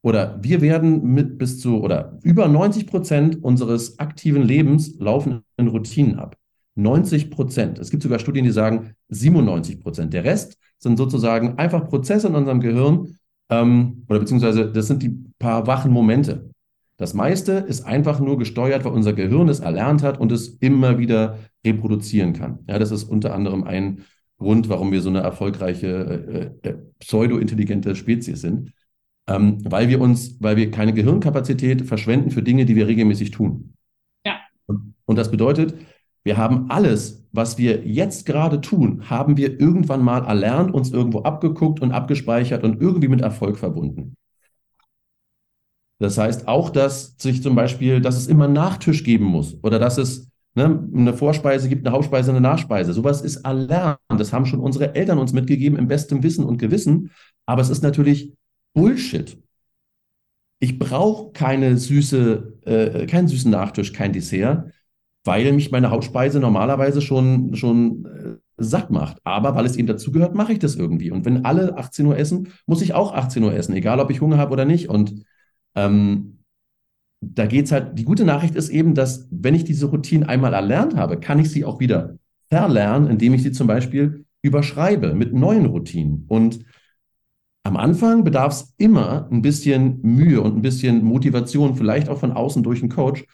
oder wir werden mit bis zu oder über 90 Prozent unseres aktiven Lebens laufen in Routinen ab. 90 Prozent. Es gibt sogar Studien, die sagen 97 Prozent. Der Rest sind sozusagen einfach Prozesse in unserem Gehirn ähm, oder beziehungsweise das sind die paar wachen Momente. Das meiste ist einfach nur gesteuert, weil unser Gehirn es erlernt hat und es immer wieder reproduzieren kann. Ja, das ist unter anderem ein Grund, warum wir so eine erfolgreiche äh, äh, pseudo-intelligente Spezies sind, ähm, weil wir uns, weil wir keine Gehirnkapazität verschwenden für Dinge, die wir regelmäßig tun. Ja. Und, und das bedeutet, wir haben alles, was wir jetzt gerade tun, haben wir irgendwann mal erlernt, uns irgendwo abgeguckt und abgespeichert und irgendwie mit Erfolg verbunden. Das heißt auch, dass sich zum Beispiel, dass es immer Nachtisch geben muss oder dass es ne, eine Vorspeise gibt, eine Hauptspeise, eine Nachspeise. Sowas ist erlernt. Das haben schon unsere Eltern uns mitgegeben im besten Wissen und Gewissen. Aber es ist natürlich Bullshit. Ich brauche keine süße, äh, keinen süßen Nachtisch, kein Dessert weil mich meine Hauptspeise normalerweise schon, schon äh, satt macht. Aber weil es eben dazugehört, mache ich das irgendwie. Und wenn alle 18 Uhr essen, muss ich auch 18 Uhr essen, egal ob ich Hunger habe oder nicht. Und ähm, da geht es halt, die gute Nachricht ist eben, dass wenn ich diese Routinen einmal erlernt habe, kann ich sie auch wieder verlernen, indem ich sie zum Beispiel überschreibe mit neuen Routinen. Und am Anfang bedarf es immer ein bisschen Mühe und ein bisschen Motivation, vielleicht auch von außen durch einen Coach,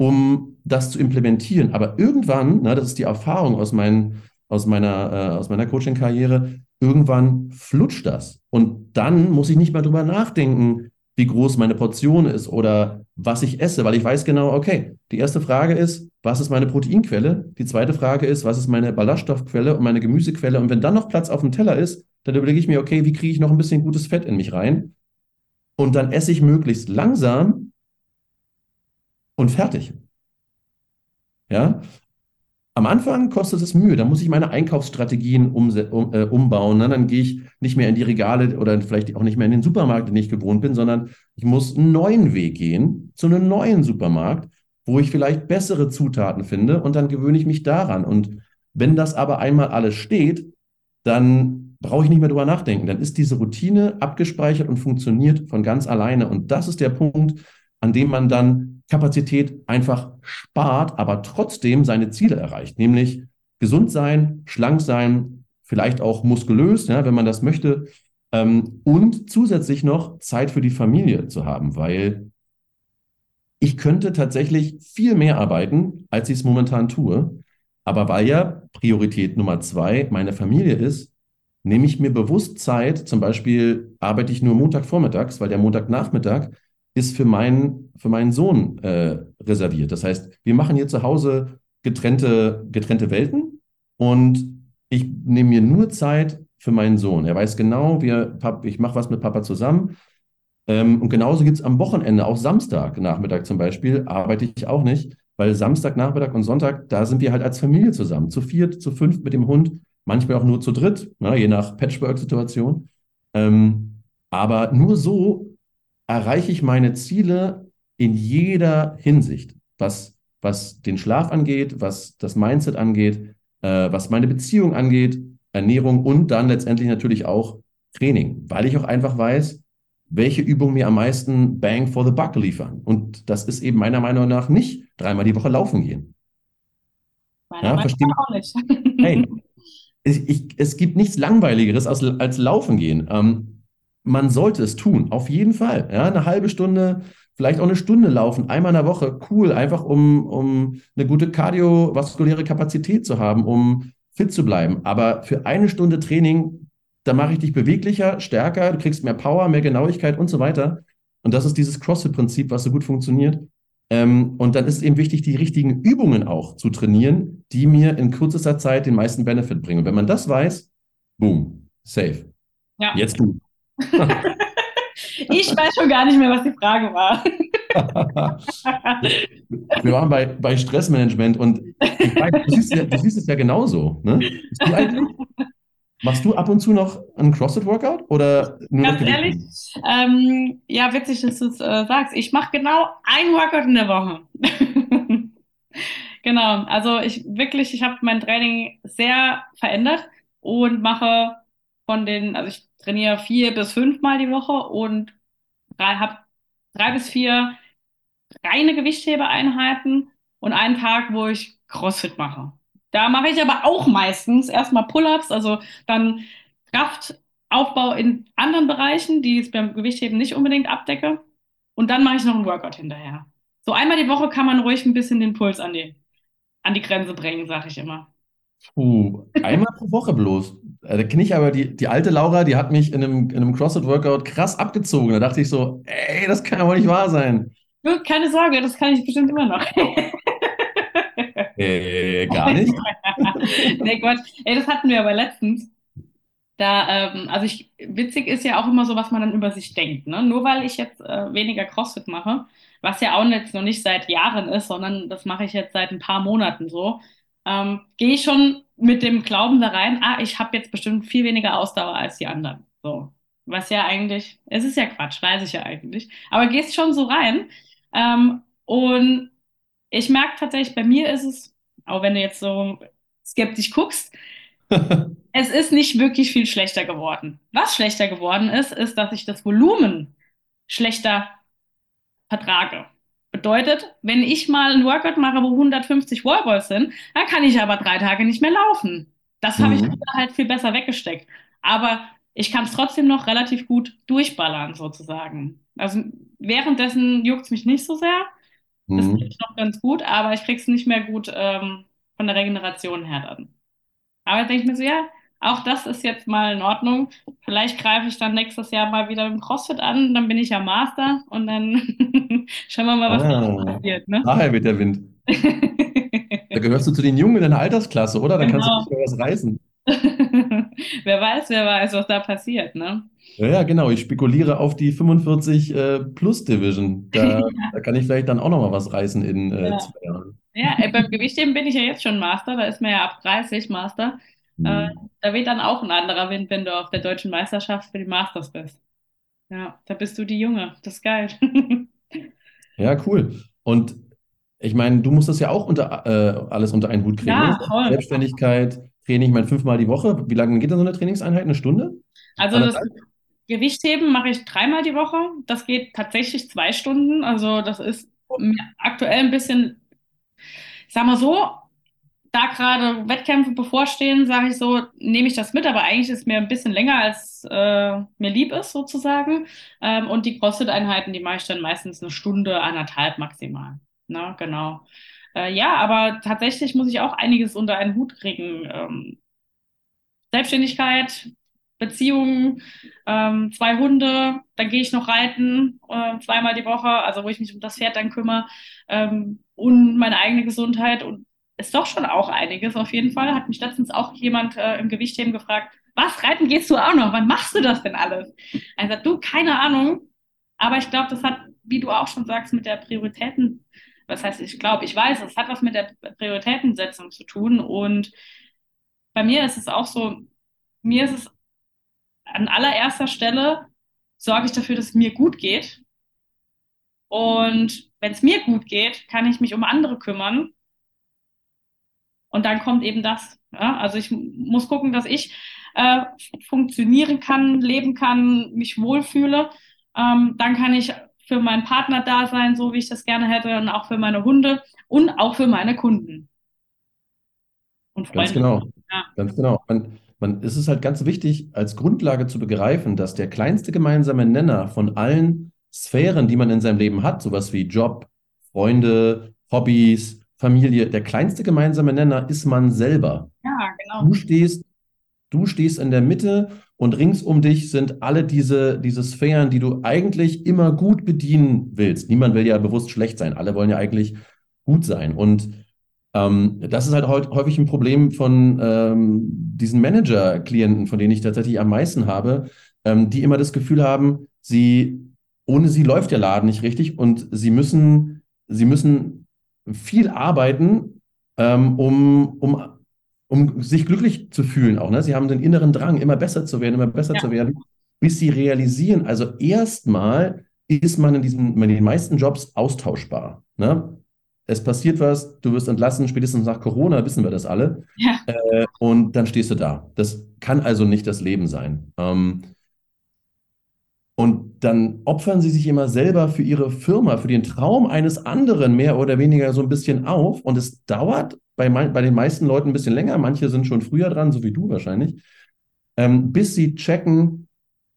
um das zu implementieren. Aber irgendwann, na, das ist die Erfahrung aus, mein, aus meiner, äh, meiner Coaching-Karriere, irgendwann flutscht das. Und dann muss ich nicht mehr drüber nachdenken, wie groß meine Portion ist oder was ich esse, weil ich weiß genau, okay, die erste Frage ist, was ist meine Proteinquelle? Die zweite Frage ist, was ist meine Ballaststoffquelle und meine Gemüsequelle? Und wenn dann noch Platz auf dem Teller ist, dann überlege ich mir, okay, wie kriege ich noch ein bisschen gutes Fett in mich rein? Und dann esse ich möglichst langsam und fertig. Ja, am Anfang kostet es Mühe, da muss ich meine Einkaufsstrategien um, äh, umbauen. Ne? Dann gehe ich nicht mehr in die Regale oder vielleicht auch nicht mehr in den Supermarkt, den ich gewohnt bin, sondern ich muss einen neuen Weg gehen zu einem neuen Supermarkt, wo ich vielleicht bessere Zutaten finde und dann gewöhne ich mich daran. Und wenn das aber einmal alles steht, dann brauche ich nicht mehr drüber nachdenken. Dann ist diese Routine abgespeichert und funktioniert von ganz alleine. Und das ist der Punkt, an dem man dann Kapazität einfach spart, aber trotzdem seine Ziele erreicht, nämlich gesund sein, schlank sein, vielleicht auch muskulös, ja, wenn man das möchte, ähm, und zusätzlich noch Zeit für die Familie zu haben, weil ich könnte tatsächlich viel mehr arbeiten, als ich es momentan tue. Aber weil ja Priorität Nummer zwei meine Familie ist, nehme ich mir bewusst Zeit. Zum Beispiel arbeite ich nur Montagvormittags, weil der Montagnachmittag ist für meinen, für meinen Sohn äh, reserviert. Das heißt, wir machen hier zu Hause getrennte, getrennte Welten und ich nehme mir nur Zeit für meinen Sohn. Er weiß genau, wir, ich mache was mit Papa zusammen. Ähm, und genauso gibt es am Wochenende, auch Samstagnachmittag zum Beispiel, arbeite ich auch nicht, weil Samstagnachmittag und Sonntag, da sind wir halt als Familie zusammen, zu viert, zu fünft mit dem Hund, manchmal auch nur zu dritt, na, je nach Patchwork-Situation. Ähm, aber nur so erreiche ich meine Ziele in jeder Hinsicht, was, was den Schlaf angeht, was das Mindset angeht, äh, was meine Beziehung angeht, Ernährung und dann letztendlich natürlich auch Training, weil ich auch einfach weiß, welche Übungen mir am meisten Bang for the Buck liefern. Und das ist eben meiner Meinung nach nicht dreimal die Woche laufen gehen. Meiner ja, verstehen? auch nicht. hey, ich, ich, es gibt nichts Langweiligeres als, als Laufen gehen. Ähm, man sollte es tun, auf jeden Fall. Ja, eine halbe Stunde, vielleicht auch eine Stunde laufen, einmal in der Woche, cool, einfach um, um eine gute kardiovaskuläre Kapazität zu haben, um fit zu bleiben. Aber für eine Stunde Training, da mache ich dich beweglicher, stärker, du kriegst mehr Power, mehr Genauigkeit und so weiter. Und das ist dieses CrossFit-Prinzip, was so gut funktioniert. Ähm, und dann ist es eben wichtig, die richtigen Übungen auch zu trainieren, die mir in kürzester Zeit den meisten Benefit bringen. Und wenn man das weiß, boom, safe. Ja. Jetzt du. ich weiß schon gar nicht mehr, was die Frage war. Wir waren bei, bei Stressmanagement und weiß, du, siehst ja, du, siehst es ja genauso. Ne? Machst du ab und zu noch einen CrossFit-Workout oder nur Ganz ehrlich, ähm, ja, witzig, dass du es äh, sagst. Ich mache genau ein Workout in der Woche. genau, also ich wirklich, ich habe mein Training sehr verändert und mache von den, also ich trainiere vier bis fünfmal die Woche und habe drei bis vier reine Gewichthebeeinheiten und einen Tag, wo ich CrossFit mache. Da mache ich aber auch meistens erstmal Pull-ups, also dann Kraftaufbau in anderen Bereichen, die ich beim Gewichtheben nicht unbedingt abdecke. Und dann mache ich noch einen Workout hinterher. So einmal die Woche kann man ruhig ein bisschen den Puls an die, an die Grenze bringen, sage ich immer. Puh, einmal pro Woche bloß. Äh, da kenne ich aber die, die alte Laura, die hat mich in einem, in einem CrossFit-Workout krass abgezogen. Da dachte ich so, ey, das kann ja wohl nicht wahr sein. Keine Sorge, das kann ich bestimmt immer noch. äh, gar nicht. nee, Quatsch. Ey, das hatten wir aber letztens. Da, ähm, also ich, witzig ist ja auch immer so, was man dann über sich denkt. Ne? Nur weil ich jetzt äh, weniger CrossFit mache, was ja auch jetzt noch nicht seit Jahren ist, sondern das mache ich jetzt seit ein paar Monaten so, ähm, gehe ich schon mit dem Glauben da rein, ah, ich habe jetzt bestimmt viel weniger Ausdauer als die anderen. So. Was ja eigentlich, es ist ja Quatsch, weiß ich ja eigentlich. Aber gehst schon so rein. Ähm, und Ich merke tatsächlich, bei mir ist es, auch wenn du jetzt so skeptisch guckst, es ist nicht wirklich viel schlechter geworden. Was schlechter geworden ist, ist, dass ich das Volumen schlechter vertrage. Bedeutet, wenn ich mal ein Workout mache, wo 150 Wallballs sind, dann kann ich aber drei Tage nicht mehr laufen. Das habe ich Mhm. halt viel besser weggesteckt. Aber ich kann es trotzdem noch relativ gut durchballern, sozusagen. Also währenddessen juckt es mich nicht so sehr. Das Mhm. geht noch ganz gut, aber ich krieg's nicht mehr gut ähm, von der Regeneration her dann. Aber denke ich mir so, ja, auch das ist jetzt mal in Ordnung. Vielleicht greife ich dann nächstes Jahr mal wieder im CrossFit an, dann bin ich ja Master und dann schauen wir mal, was da Ah, passiert, ne? daher wird der Wind. Da gehörst du zu den Jungen in deiner Altersklasse, oder? Da kannst du Genau. nicht mehr was reißen. Wer weiß, wer weiß, was da passiert, ne? Ja, ja, genau. Ich spekuliere auf die 45 äh, Plus Division. Da, da kann ich vielleicht dann auch noch mal was reißen in äh, Ja. zwei Jahren. Ja, äh, beim Gewichtheben bin ich ja jetzt schon Master, da ist mir ja ab 30 Master. Äh, Hm. da weht dann auch ein anderer Wind, wenn du auf der deutschen Meisterschaft für die Masters bist. Ja, da bist du die Junge. Das ist geil. Ja, cool. Und ich meine, du musst das ja auch unter, äh, alles unter einen Hut kriegen, ne? Ja, voll. Selbstständigkeit, Training, ich meine, fünfmal die Woche. Wie lange geht da so eine Trainingseinheit? Eine Stunde? Also das? Gewichtheben mache ich dreimal die Woche. Das geht tatsächlich zwei Stunden. Also das ist aktuell ein bisschen, ich sag mal so, da gerade Wettkämpfe bevorstehen, sage ich so, nehme ich das mit, aber eigentlich ist es mir ein bisschen länger, als äh, mir lieb ist, sozusagen. Ähm, und die CrossFit-Einheiten, die mache ich dann meistens eine Stunde, anderthalb maximal. Ne, genau. Äh, ja, aber tatsächlich muss ich auch einiges unter einen Hut kriegen. Ähm, Selbstständigkeit, Beziehungen, ähm, zwei Hunde, dann gehe ich noch reiten, äh, zweimal die Woche, also wo ich mich um das Pferd dann kümmere, ähm, und meine eigene Gesundheit und ist doch schon auch einiges auf jeden Fall. Hat mich letztens auch jemand äh, im Gewichtheben gefragt, was, reiten gehst du auch noch? Wann machst du das denn alles? Sagt, du, keine Ahnung, aber ich glaube, das hat, wie du auch schon sagst, mit der Prioritäten, was heißt, ich glaube, ich weiß, es hat was mit der Prioritätensetzung zu tun und bei mir ist es auch so, mir ist es an allererster Stelle, sorge ich dafür, dass es mir gut geht. Und wenn es mir gut geht, kann ich mich um andere kümmern. Und dann kommt eben das. Ja? Also ich muss gucken, dass ich äh, funktionieren kann, leben kann, mich wohlfühle. Ähm, dann kann ich für meinen Partner da sein, so wie ich das gerne hätte, und auch für meine Hunde und auch für meine Kunden und Ganz Freunde. genau. Ja. Ganz genau. Man, man, es ist halt ganz wichtig, als Grundlage zu begreifen, dass der kleinste gemeinsame Nenner von allen Sphären, die man in seinem Leben hat, sowas wie Job, Freunde, Hobbys, Familie, der kleinste gemeinsame Nenner ist man selber. Ja, genau. Du stehst, du stehst in der Mitte und rings um dich sind alle diese, diese Sphären, die du eigentlich immer gut bedienen willst. Niemand will ja bewusst schlecht sein. Alle wollen ja eigentlich gut sein. Und ähm, das ist halt häufig ein Problem von ähm, diesen Manager-Klienten, von denen ich tatsächlich am meisten habe, ähm, die immer das Gefühl haben, sie, ohne sie läuft der Laden nicht richtig und sie müssen, sie müssen viel arbeiten, ähm, um, um, um sich glücklich zu fühlen auch. Ne? Sie haben den inneren Drang, immer besser zu werden, immer besser Ja. zu werden, bis sie realisieren, also erstmal ist man in diesen, in den meisten Jobs austauschbar. Ne? es passiert was, du wirst entlassen, spätestens nach Corona wissen wir das alle. Ja. Äh, und dann stehst du da. Das kann also nicht das Leben sein. Ähm, und dann opfern sie sich immer selber für ihre Firma, für den Traum eines anderen mehr oder weniger so ein bisschen auf. Und es dauert bei, bei den meisten Leuten ein bisschen länger. Manche sind schon früher dran, so wie du wahrscheinlich, ähm, bis sie checken,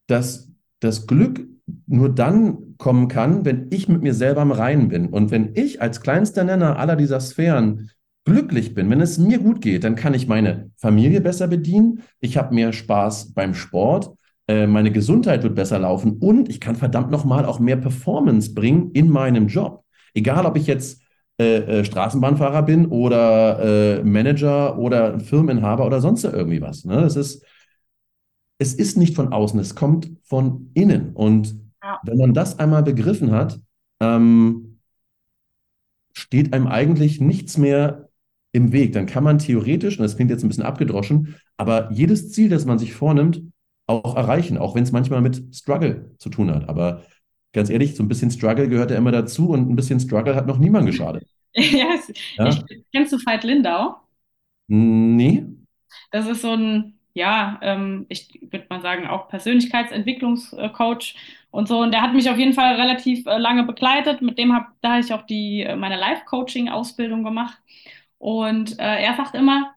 dass das Glück nur dann kommen kann, wenn ich mit mir selber im Reinen bin. Und wenn ich als kleinster Nenner aller dieser Sphären glücklich bin, wenn es mir gut geht, dann kann ich meine Familie besser bedienen, ich habe mehr Spaß beim Sport, äh, meine Gesundheit wird besser laufen und ich kann verdammt nochmal auch mehr Performance bringen in meinem Job. Egal, ob ich jetzt äh, äh, Straßenbahnfahrer bin oder äh, Manager oder Firmeninhaber oder sonst irgendwie was. Ne? Das ist, es ist nicht von außen, es kommt von innen. Und Ja. wenn man das einmal begriffen hat, ähm, steht einem eigentlich nichts mehr im Weg. Dann kann man theoretisch, und das klingt jetzt ein bisschen abgedroschen, aber jedes Ziel, das man sich vornimmt, auch erreichen, auch wenn es manchmal mit Struggle zu tun hat. Aber ganz ehrlich, so ein bisschen Struggle gehört ja immer dazu und ein bisschen Struggle hat noch niemand geschadet. ja, ja? Ich, kennst du Veit Lindau? Nee. Das ist so ein, ja, ähm, ich würde mal sagen, auch Persönlichkeitsentwicklungscoach und so. Und der hat mich auf jeden Fall relativ äh, lange begleitet. Mit dem habe da habe ich auch die, äh, meine Life-Coaching-Ausbildung gemacht. Und äh, er sagt immer,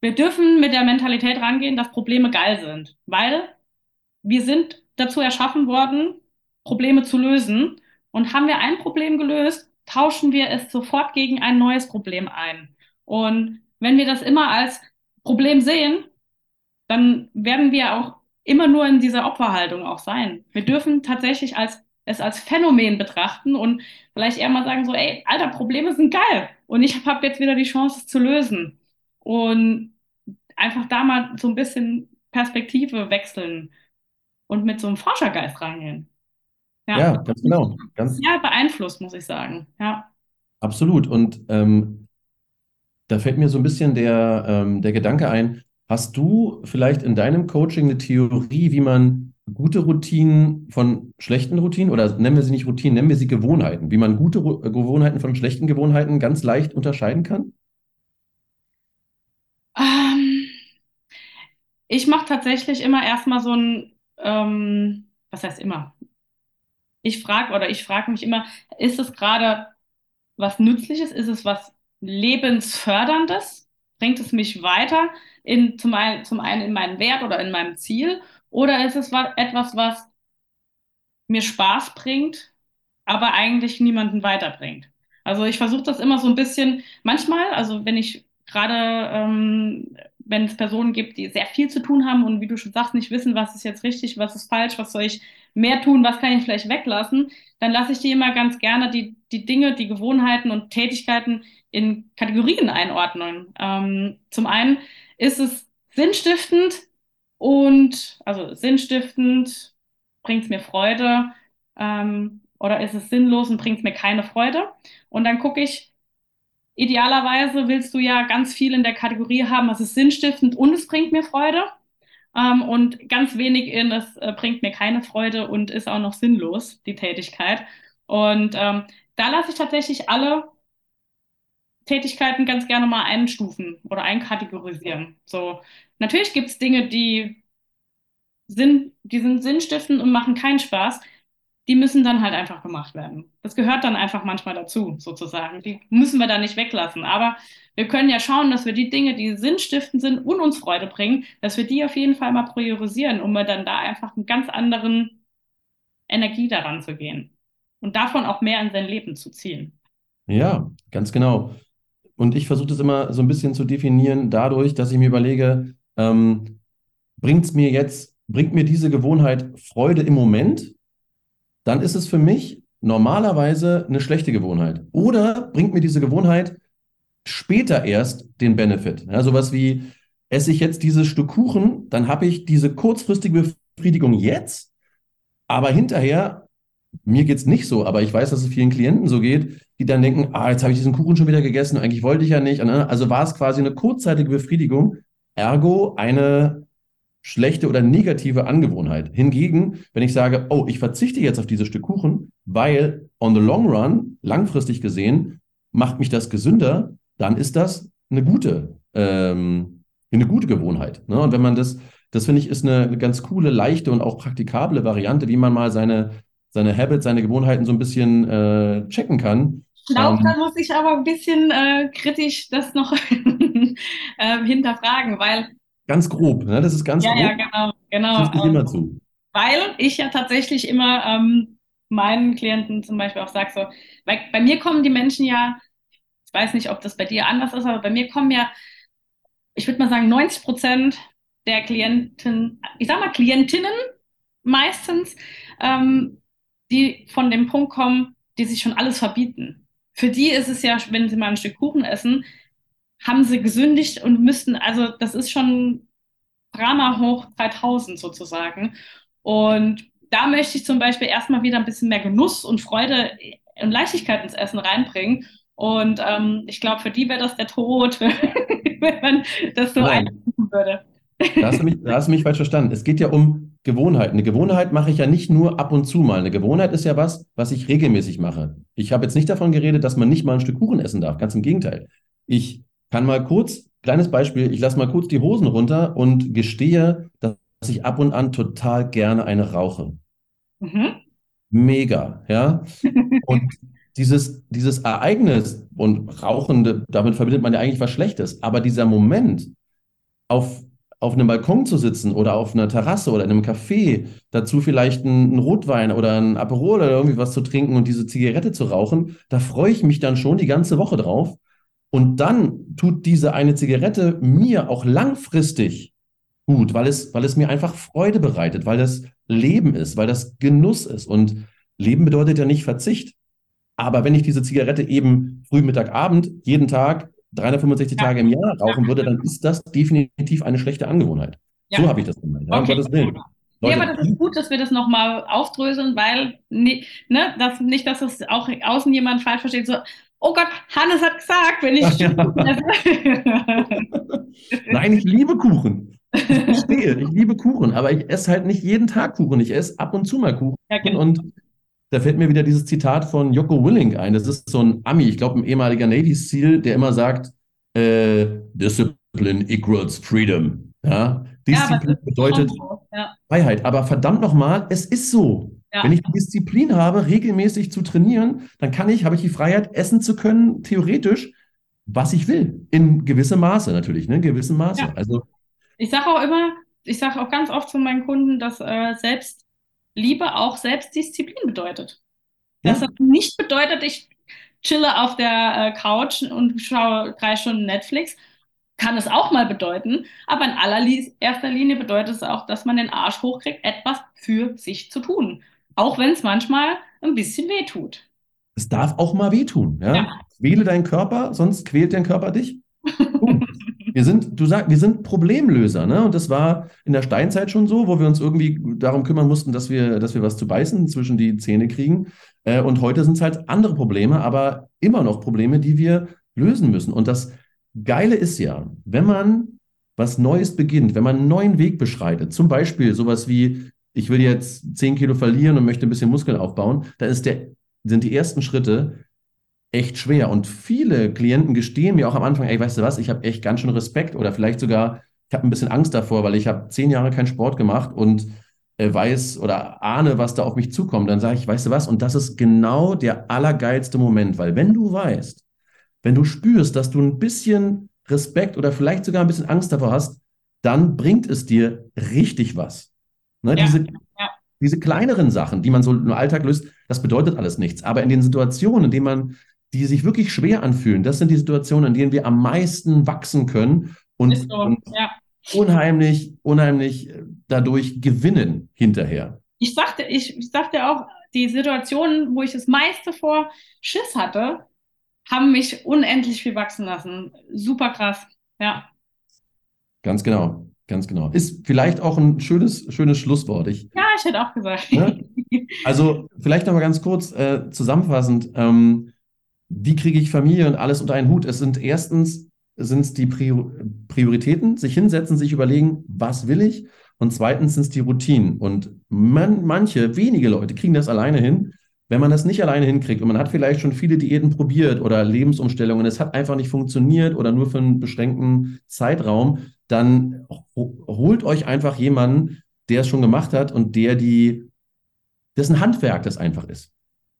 wir dürfen mit der Mentalität rangehen, dass Probleme geil sind, weil wir sind dazu erschaffen worden, Probleme zu lösen. Und haben wir ein Problem gelöst, tauschen wir es sofort gegen ein neues Problem ein. Und wenn wir das immer als Problem sehen, dann werden wir auch immer nur in dieser Opferhaltung auch sein. Wir dürfen tatsächlich als, es als Phänomen betrachten und vielleicht eher mal sagen so, ey, alter, Probleme sind geil und ich habe jetzt wieder die Chance, es zu lösen. Und einfach da mal so ein bisschen Perspektive wechseln und mit so einem Forschergeist rangehen. Ja, ja ganz genau. Ganz ja, beeinflusst, muss ich sagen. Ja. Absolut. Und ähm, da fällt mir so ein bisschen der, ähm, der Gedanke ein, hast du vielleicht in deinem Coaching eine Theorie, wie man gute Routinen von schlechten Routinen oder nennen wir sie nicht Routinen, nennen wir sie Gewohnheiten, wie man gute Gewohnheiten von schlechten Gewohnheiten ganz leicht unterscheiden kann? Ähm, ich mache tatsächlich immer erstmal so ein, ähm, was heißt immer? Ich frage oder ich frage mich immer, ist es gerade was Nützliches? Ist es was Lebensförderndes? Bringt es mich weiter in, zum, einen, zum einen in meinen Wert oder in meinem Ziel? Oder ist es was, etwas, was mir Spaß bringt, aber eigentlich niemanden weiterbringt? Also ich versuche das immer so ein bisschen, manchmal, also wenn ich gerade ähm, wenn es Personen gibt, die sehr viel zu tun haben und wie du schon sagst, nicht wissen, was ist jetzt richtig, was ist falsch, was soll ich mehr tun, was kann ich vielleicht weglassen, dann lasse ich die immer ganz gerne die, die Dinge, die Gewohnheiten und Tätigkeiten in Kategorien einordnen. Ähm, zum einen ist es sinnstiftend und, also sinnstiftend bringt es mir Freude ähm, oder ist es sinnlos und bringt es mir keine Freude. Und dann gucke ich, Idealerweise willst du ja ganz viel in der Kategorie haben, was ist sinnstiftend und es bringt mir Freude. Ähm, und ganz wenig in, es äh, bringt mir keine Freude und ist auch noch sinnlos, die Tätigkeit. Und ähm, da lasse ich tatsächlich alle Tätigkeiten ganz gerne mal einstufen oder einkategorisieren. So, natürlich gibt es Dinge, die sind, die sind sinnstiftend und machen keinen Spaß die müssen dann halt einfach gemacht werden. Das gehört dann einfach manchmal dazu, sozusagen. Die müssen wir da nicht weglassen. Aber wir können ja schauen, dass wir die Dinge, die sinnstiftend sind und uns Freude bringen, dass wir die auf jeden Fall mal priorisieren, um dann da einfach einen ganz anderen Energie daran zu gehen und davon auch mehr in sein Leben zu ziehen. Ja, ganz genau. Und ich versuche das immer so ein bisschen zu definieren dadurch, dass ich mir überlege, ähm, bringt es mir jetzt, bringt mir diese Gewohnheit Freude im Moment dann ist es für mich normalerweise eine schlechte Gewohnheit. Oder bringt mir diese Gewohnheit später erst den Benefit. Ja, sowas wie, esse ich jetzt dieses Stück Kuchen, dann habe ich diese kurzfristige Befriedigung jetzt, aber hinterher, mir geht es nicht so, aber ich weiß, dass es vielen Klienten so geht, die dann denken, ah, jetzt habe ich diesen Kuchen schon wieder gegessen, eigentlich wollte ich ja nicht. Also war es quasi eine kurzzeitige Befriedigung, ergo eine schlechte oder negative Angewohnheit. Hingegen, wenn ich sage, oh, ich verzichte jetzt auf dieses Stück Kuchen, weil on the long run, langfristig gesehen, macht mich das gesünder, dann ist das eine gute, ähm, eine gute Gewohnheit. Ne? Und wenn man das, das finde ich, ist eine, eine, ganz coole, leichte und auch praktikable Variante, wie man mal seine, seine Habits, seine Gewohnheiten so ein bisschen äh, checken kann. Ich glaube, ähm, da muss ich aber ein bisschen äh, kritisch das noch äh, hinterfragen, weil Ganz grob, ne? Das ist ganz ja, grob. Ja, genau, genau. Das ähm, immer zu. Weil ich ja tatsächlich immer ähm, meinen Klienten zum Beispiel auch sage, so, weil bei mir kommen die Menschen ja, ich weiß nicht, ob das bei dir anders ist, aber bei mir kommen ja, ich würde mal sagen, 90 Prozent der Klienten, ich sag mal Klientinnen meistens, ähm, die von dem Punkt kommen, die sich schon alles verbieten. Für die ist es ja, wenn sie mal ein Stück Kuchen essen, haben sie gesündigt und müssten, also das ist schon Drama hoch 3000 sozusagen. Und da möchte ich zum Beispiel erstmal wieder ein bisschen mehr Genuss und Freude und Leichtigkeit ins Essen reinbringen. Und ähm, ich glaube, für die wäre das der Tod, wenn man das so einführen würde. Da hast, du mich, da hast du mich falsch verstanden. Es geht ja um Gewohnheiten. Eine Gewohnheit mache ich ja nicht nur ab und zu mal. Eine Gewohnheit ist ja was, was ich regelmäßig mache. Ich habe jetzt nicht davon geredet, dass man nicht mal ein Stück Kuchen essen darf. Ganz im Gegenteil. Ich kann mal kurz, kleines Beispiel, ich lasse mal kurz die Hosen runter und gestehe, dass ich ab und an total gerne eine rauche. Mhm. Mega, ja. Und dieses, dieses Ereignis und Rauchende, damit verbindet man ja eigentlich was Schlechtes. Aber dieser Moment, auf auf einem Balkon zu sitzen oder auf einer Terrasse oder in einem Café, dazu vielleicht einen Rotwein oder ein Aperol oder irgendwie was zu trinken und diese Zigarette zu rauchen, da freue ich mich dann schon die ganze Woche drauf. Und dann tut diese eine Zigarette mir auch langfristig gut, weil es, weil es mir einfach Freude bereitet, weil das Leben ist, weil das Genuss ist. Und Leben bedeutet ja nicht Verzicht. Aber wenn ich diese Zigarette eben früh, Mittag, Abend jeden Tag 365 ja. Tage im Jahr rauchen ja. würde, dann ist das definitiv eine schlechte Angewohnheit. Ja. So habe ich das gemeint. Ja, okay. um Gottes Willen. Ja, aber das ist gut, dass wir das nochmal aufdröseln, weil ne, das, nicht, dass das auch außen jemand falsch versteht, so, oh Gott, Hannes hat gesagt, wenn ich. Nein, ich liebe Kuchen. Ich verstehe, ich liebe Kuchen, aber ich esse halt nicht jeden Tag Kuchen. Ich esse ab und zu mal Kuchen. Ja, genau. Und da fällt mir wieder dieses Zitat von Jocko Willing ein. Das ist so ein Ami, ich glaube, ein ehemaliger Navy SEAL, der immer sagt, äh, Discipline equals freedom. Ja? Disziplin ja, bedeutet ja. Freiheit. Aber verdammt nochmal, es ist so. Ja. Wenn ich die Disziplin habe, regelmäßig zu trainieren, dann kann ich, habe ich die Freiheit, essen zu können, theoretisch, was ich will. In gewissem Maße natürlich, ne? In gewissem Maße. Also, ich sage auch immer, ich sage auch ganz oft zu meinen Kunden, dass äh, selbst Liebe auch Selbstdisziplin bedeutet. Ja. Das nicht bedeutet, ich chille auf der äh, Couch und schaue drei Stunden Netflix. Kann es auch mal bedeuten, aber in allererster Linie bedeutet es auch, dass man den Arsch hochkriegt, etwas für sich zu tun. Auch wenn es manchmal ein bisschen weh tut. Es darf auch mal wehtun. Ja? ja. Wähle deinen Körper, sonst quält dein Körper dich. Wir sind, du sagst, wir sind Problemlöser, ne? Und das war in der Steinzeit schon so, wo wir uns irgendwie darum kümmern mussten, dass wir, dass wir was zu beißen zwischen die Zähne kriegen. Äh, und heute sind es halt andere Probleme, aber immer noch Probleme, die wir lösen müssen. Und das Geile ist ja, wenn man was Neues beginnt, wenn man einen neuen Weg beschreitet, zum Beispiel sowas wie, ich will jetzt 10 Kilo verlieren und möchte ein bisschen Muskeln aufbauen, dann ist der, sind die ersten Schritte echt schwer. Und viele Klienten gestehen mir auch am Anfang, ey, weißt du was, ich habe echt ganz schön Respekt oder vielleicht sogar, ich habe ein bisschen Angst davor, weil ich habe zehn Jahre keinen Sport gemacht und äh, weiß oder ahne, was da auf mich zukommt. Dann sage ich, weißt du was, und das ist genau der allergeilste Moment, weil wenn du weißt, wenn du spürst, dass du ein bisschen Respekt oder vielleicht sogar ein bisschen Angst davor hast, dann bringt es dir richtig was. Ne, ja, diese, ja. diese kleineren Sachen, die man so im Alltag löst, das bedeutet alles nichts. Aber in den Situationen, in denen man die sich wirklich schwer anfühlen. Das sind die Situationen, in denen wir am meisten wachsen können und, so, und ja. unheimlich, unheimlich äh, dadurch gewinnen hinterher. Ich sagte, ich, ich sagte auch, die Situationen, wo ich das meiste vor Schiss hatte, haben mich unendlich viel wachsen lassen. Super krass, ja. Ganz genau, ganz genau. Ist vielleicht auch ein schönes, schönes Schlusswort. Ich, ja, ich hätte auch gesagt. Ne? Also vielleicht nochmal ganz kurz äh, zusammenfassend. Ähm, wie kriege ich Familie und alles unter einen Hut? Es sind erstens sind es die Prioritäten, sich hinsetzen, sich überlegen, was will ich? Und zweitens sind es die Routinen. Und man, manche, wenige Leute kriegen das alleine hin. Wenn man das nicht alleine hinkriegt und man hat vielleicht schon viele Diäten probiert oder Lebensumstellungen, es hat einfach nicht funktioniert oder nur für einen beschränkten Zeitraum, dann holt euch einfach jemanden, der es schon gemacht hat und der die, dessen Handwerk das einfach ist.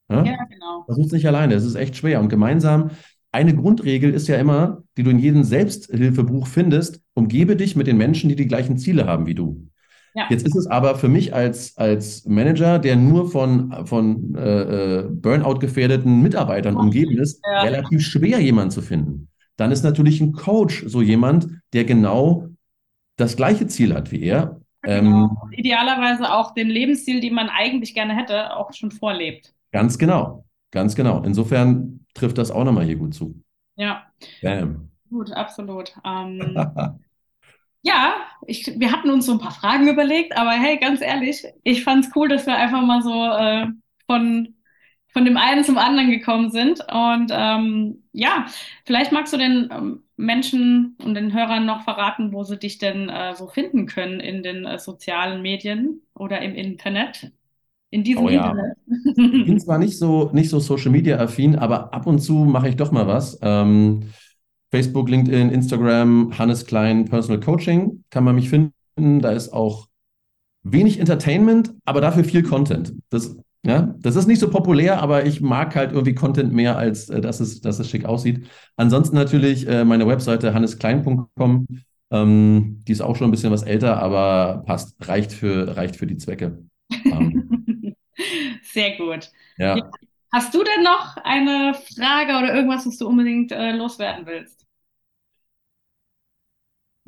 Ja, ja genau. Versucht es nicht alleine, es ist echt schwer. Und gemeinsam, eine Grundregel ist ja immer, die du in jedem Selbsthilfebuch findest, umgebe dich mit den Menschen, die die gleichen Ziele haben wie du. Ja. Jetzt ist es aber für mich als, als Manager, der nur von, von äh, äh Burnout-gefährdeten Mitarbeitern umgeben ist, ja. relativ schwer, jemanden zu finden. Dann ist natürlich ein Coach so jemand, der genau das gleiche Ziel hat wie er. Genau. Ähm, Idealerweise auch den Lebensstil, den man eigentlich gerne hätte, auch schon vorlebt. Ganz genau, ganz genau. Insofern trifft das auch nochmal hier gut zu. Ja. Bam. Gut, absolut. Ähm, ja, ich, wir hatten uns so ein paar Fragen überlegt, aber hey, ganz ehrlich, ich fand es cool, dass wir einfach mal so äh, von, von dem einen zum anderen gekommen sind. Und ähm, ja, vielleicht magst du den ähm, Menschen und den Hörern noch verraten, wo sie dich denn äh, so finden können in den äh, sozialen Medien oder im Internet? In diesem oh, ja. Internet? ich bin zwar nicht so, nicht so Social Media affin, aber ab und zu mache ich doch mal was. Ähm, Facebook, LinkedIn, Instagram, Hannes Klein, Personal Coaching, kann man mich finden. Da ist auch wenig Entertainment, aber dafür viel Content. Das ja, das ist nicht so populär, aber ich mag halt irgendwie Content mehr, als äh, dass, es, dass es schick aussieht. Ansonsten natürlich äh, meine Webseite hannesklein.com. Ähm, die ist auch schon ein bisschen was älter, aber passt, reicht für, reicht für die Zwecke. Ähm. Sehr gut. Ja. Hast du denn noch eine Frage oder irgendwas, was du unbedingt äh, loswerden willst?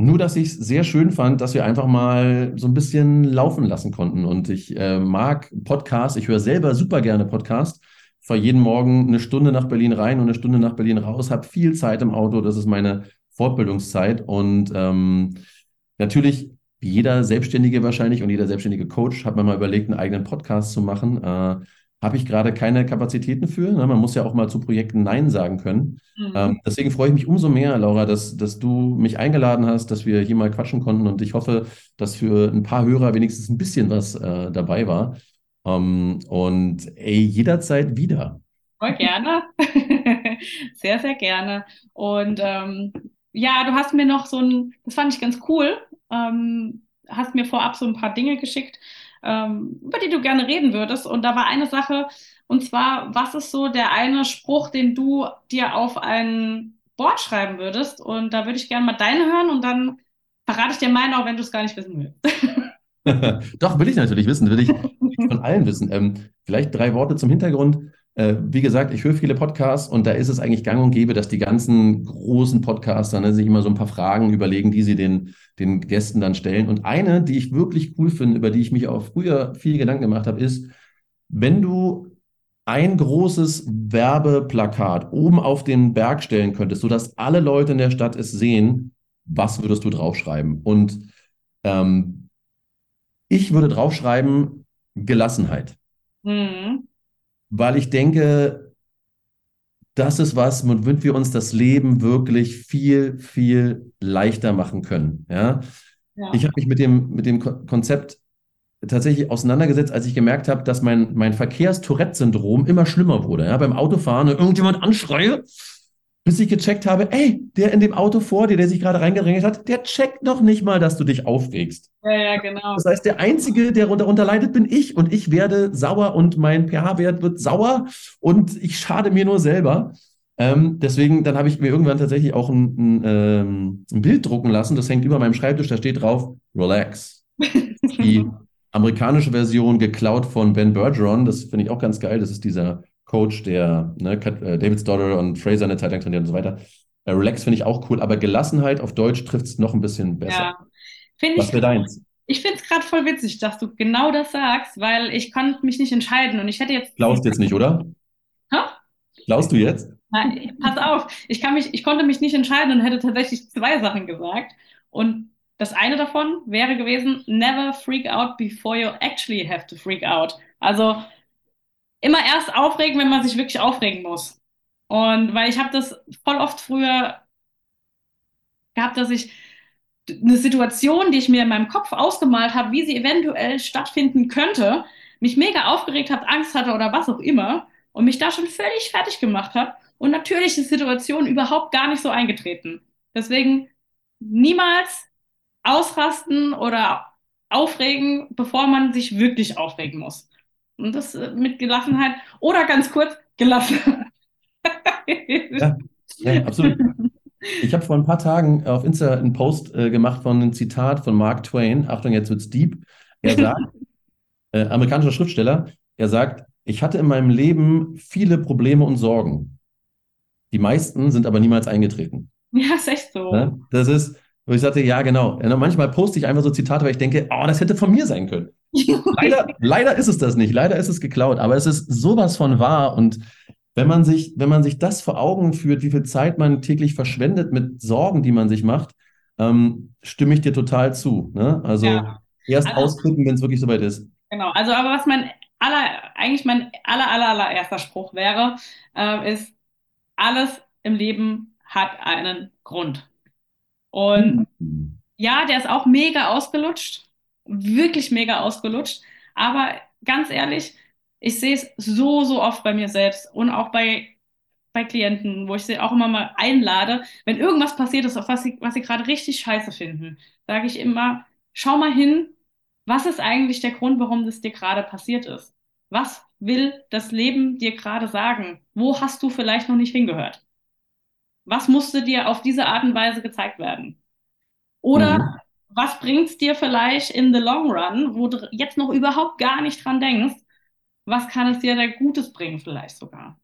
Nur, dass ich es sehr schön fand, dass wir einfach mal so ein bisschen laufen lassen konnten. Und ich äh, mag Podcasts. Ich höre selber super gerne Podcasts. Fahre jeden Morgen eine Stunde nach Berlin rein und eine Stunde nach Berlin raus, habe viel Zeit im Auto. Das ist meine Fortbildungszeit. Und ähm, natürlich, jeder Selbstständige wahrscheinlich und jeder selbstständige Coach, hat man mal überlegt, einen eigenen Podcast zu machen. Äh, habe ich gerade keine Kapazitäten für. Ne? Man muss ja auch mal zu Projekten Nein sagen können. Mhm. Ähm, deswegen freue ich mich umso mehr, Laura, dass, dass du mich eingeladen hast, dass wir hier mal quatschen konnten und ich hoffe, dass für ein paar Hörer wenigstens ein bisschen was äh, dabei war. Ähm, und ey, jederzeit wieder. Voll gerne. sehr, sehr gerne. Und ähm, ja, du hast mir noch so ein, das fand ich ganz cool, ähm, hast mir vorab so ein paar Dinge geschickt ähm, über die du gerne reden würdest. Und da war eine Sache, und zwar, was ist so der eine Spruch, den du dir auf ein Board schreiben würdest? Und da würde ich gerne mal deine hören und dann verrate ich dir meine, auch wenn du es gar nicht wissen willst. Doch, will ich natürlich wissen, will ich von allen wissen. Ähm, vielleicht drei Worte zum Hintergrund. Äh, wie gesagt, ich höre viele Podcasts und da ist es eigentlich gang und gäbe, dass die ganzen großen Podcaster ne, sich immer so ein paar Fragen überlegen, die sie den, den Gästen dann stellen. Und eine, die ich wirklich cool finde, über die ich mich auch früher viel Gedanken gemacht habe, ist, wenn du ein großes Werbeplakat oben auf den Berg stellen könntest, sodass alle Leute in der Stadt es sehen, was würdest du draufschreiben? Und ähm, ich würde draufschreiben Gelassenheit. Mhm weil ich denke, das ist was, womit wir uns das Leben wirklich viel, viel leichter machen können. Ja? ja. Ich habe mich mit dem, mit dem Konzept tatsächlich auseinandergesetzt, als ich gemerkt habe, dass mein, mein Verkehrstourette-Syndrom immer schlimmer wurde. Ja? Beim Autofahren irgendjemand anschreie, bis ich gecheckt habe, ey, der in dem Auto vor dir, der sich gerade reingedrängelt hat, der checkt noch nicht mal, dass du dich aufregst. Ja, ja, genau. Das heißt, der Einzige, der darunter leidet, bin ich und ich werde sauer und mein pH-Wert wird sauer und ich schade mir nur selber. Ähm, deswegen, dann habe ich mir irgendwann tatsächlich auch ein, ein, ähm, ein, Bild drucken lassen. Das hängt über meinem Schreibtisch, da steht drauf, relax. Die amerikanische Version geklaut von Ben Bergeron, das finde ich auch ganz geil. Das ist dieser Coach, der ne, äh, David Stoddard und Fraser eine Zeit lang trainiert und so weiter. Äh, Relax finde ich auch cool, aber Gelassenheit auf Deutsch trifft es noch ein bisschen besser. Ja, finde Was wäre deins? Ich finde es gerade voll witzig, dass du genau das sagst, weil ich konnte mich nicht entscheiden und ich hätte jetzt. Glaubst jetzt nicht, oder? Hä? Glaubst du jetzt? Nein, pass auf, ich, kann mich, ich konnte mich nicht entscheiden und hätte tatsächlich zwei Sachen gesagt. Und das eine davon wäre gewesen, never freak out before you actually have to freak out. Also immer erst aufregen, wenn man sich wirklich aufregen muss. Und weil ich habe das voll oft früher gehabt, dass ich eine Situation, die ich mir in meinem Kopf ausgemalt habe, wie sie eventuell stattfinden könnte, mich mega aufgeregt habe, Angst hatte oder was auch immer und mich da schon völlig fertig gemacht habe und natürlich ist die Situation überhaupt gar nicht so eingetreten. Deswegen niemals ausrasten oder aufregen, bevor man sich wirklich aufregen muss. Und das äh, mit Gelassenheit oder ganz kurz gelassen. ja, ja, absolut. Ich habe vor ein paar Tagen auf Insta einen Post äh, gemacht von einem Zitat von Mark Twain. Achtung, jetzt wird's deep. Er sagt, äh, amerikanischer Schriftsteller, er sagt, ich hatte in meinem Leben viele Probleme und Sorgen. Die meisten sind aber niemals eingetreten. Ja, ist echt so. Ja, das ist, wo ich sagte, ja, genau. Ja, manchmal poste ich einfach so Zitate, weil ich denke, oh, das hätte von mir sein können. Leider, leider ist es das nicht. Leider ist es geklaut. Aber es ist sowas von wahr. Und wenn man sich, wenn man sich das vor Augen führt, wie viel Zeit man täglich verschwendet mit Sorgen, die man sich macht, ähm, stimme ich dir total zu. Ne? Also ja. erst also, ausklicken, wenn es wirklich soweit ist. Genau. Also, aber was mein aller, eigentlich mein aller, aller, allererster Spruch wäre, äh, ist, alles im Leben hat einen Grund. Und mhm. ja, der ist auch mega ausgelutscht, wirklich mega ausgelutscht. Aber ganz ehrlich, ich sehe es so, so oft bei mir selbst und auch bei, bei Klienten, wo ich sie auch immer mal einlade, wenn irgendwas passiert ist, auf was sie, was sie gerade richtig scheiße finden, sage ich immer, schau mal hin, was ist eigentlich der Grund, warum das dir gerade passiert ist? Was will das Leben dir gerade sagen? Wo hast du vielleicht noch nicht hingehört? Was musste dir auf diese Art und Weise gezeigt werden? Oder mhm. Was bringt es dir vielleicht in the long run, wo du jetzt noch überhaupt gar nicht dran denkst? Was kann es dir da Gutes bringen vielleicht sogar?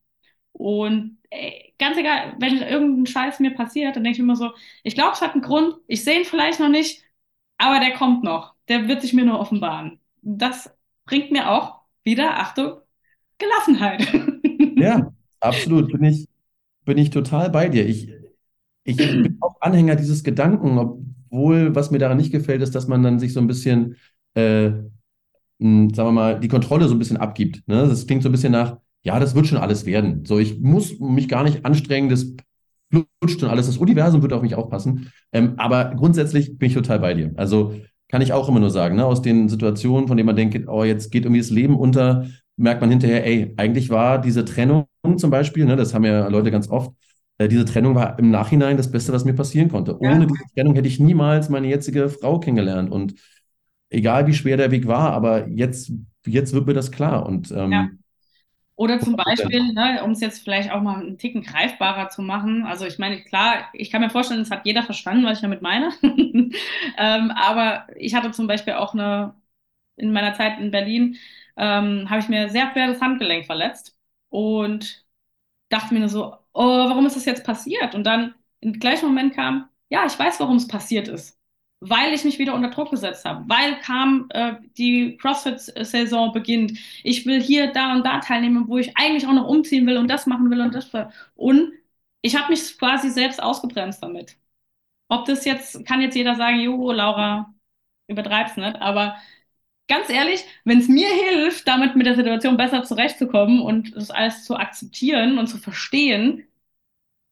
Und ey, ganz egal, wenn irgendein Scheiß mir passiert, dann denke ich immer so, ich glaube, es hat einen Grund, ich sehe ihn vielleicht noch nicht, aber der kommt noch. Der wird sich mir nur offenbaren. Das bringt mir auch wieder, Achtung, Gelassenheit. Ja, absolut. Bin ich, bin ich total bei dir. Ich, ich bin auch Anhänger dieses Gedanken, obwohl, was mir daran nicht gefällt, ist, dass man dann sich so ein bisschen, äh, sagen wir mal, die Kontrolle so ein bisschen abgibt. Ne? Das klingt so ein bisschen nach, ja, das wird schon alles werden. So, ich muss mich gar nicht anstrengen, das flutscht und alles. Das Universum wird auf mich aufpassen. Ähm, aber grundsätzlich bin ich total bei dir. Also kann ich auch immer nur sagen, ne? aus den Situationen, von denen man denkt, oh, jetzt geht irgendwie das Leben unter, merkt man hinterher, ey, eigentlich war diese Trennung zum Beispiel, ne, das haben ja Leute ganz oft, äh, diese Trennung war im Nachhinein das Beste, was mir passieren konnte. Ja. Ohne diese Trennung hätte ich niemals meine jetzige Frau kennengelernt. Und egal wie schwer der Weg war, aber jetzt, jetzt wird mir das klar. Und ähm, ja. Oder zum Beispiel, ne, um es jetzt vielleicht auch mal einen Ticken greifbarer zu machen. Also ich meine, klar, ich kann mir vorstellen, das hat jeder verstanden, was ich damit meine. ähm, aber ich hatte zum Beispiel auch eine, in meiner Zeit in Berlin, ähm, habe ich mir sehr schwer das Handgelenk verletzt und dachte mir nur so, oh, warum ist das jetzt passiert? Und dann im gleichen Moment kam, ja, ich weiß, warum es passiert ist weil ich mich wieder unter Druck gesetzt habe, weil kam äh, die CrossFit-Saison beginnt. Ich will hier, da und da teilnehmen, wo ich eigentlich auch noch umziehen will und das machen will und das. Und ich habe mich quasi selbst ausgebremst damit. Ob das jetzt, kann jetzt jeder sagen, jo, Laura, übertreib's nicht, aber ganz ehrlich, wenn es mir hilft, damit mit der Situation besser zurechtzukommen und das alles zu akzeptieren und zu verstehen,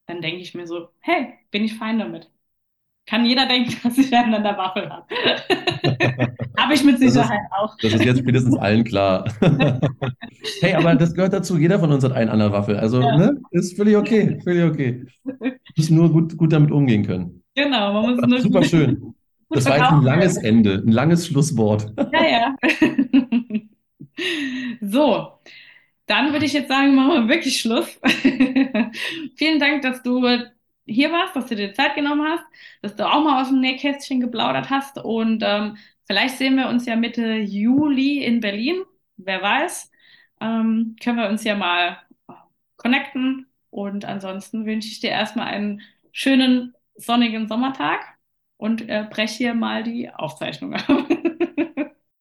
dann denke ich mir so, hey, bin ich fein damit kann jeder denken, dass ich einen an der Waffel habe. habe ich mit Sicherheit das ist, auch. Das ist jetzt spätestens allen klar. hey, aber das gehört dazu. Jeder von uns hat einen an der Waffel. Also, ja. ne, ist völlig okay. Völlig okay. Musst nur gut, gut damit umgehen können. Genau, man muss nur Super schön. Das war jetzt ein langes Ende, ein langes Schlusswort. Ja, ja. so, dann würde ich jetzt sagen, machen wir wirklich Schluss. Vielen Dank, dass du hier warst, dass du dir Zeit genommen hast, dass du auch mal aus dem Nähkästchen geplaudert hast. Und ähm, vielleicht sehen wir uns ja Mitte Juli in Berlin. Wer weiß. Ähm, können wir uns ja mal connecten. Und ansonsten wünsche ich dir erstmal einen schönen sonnigen Sommertag und äh, breche hier mal die Aufzeichnung ab.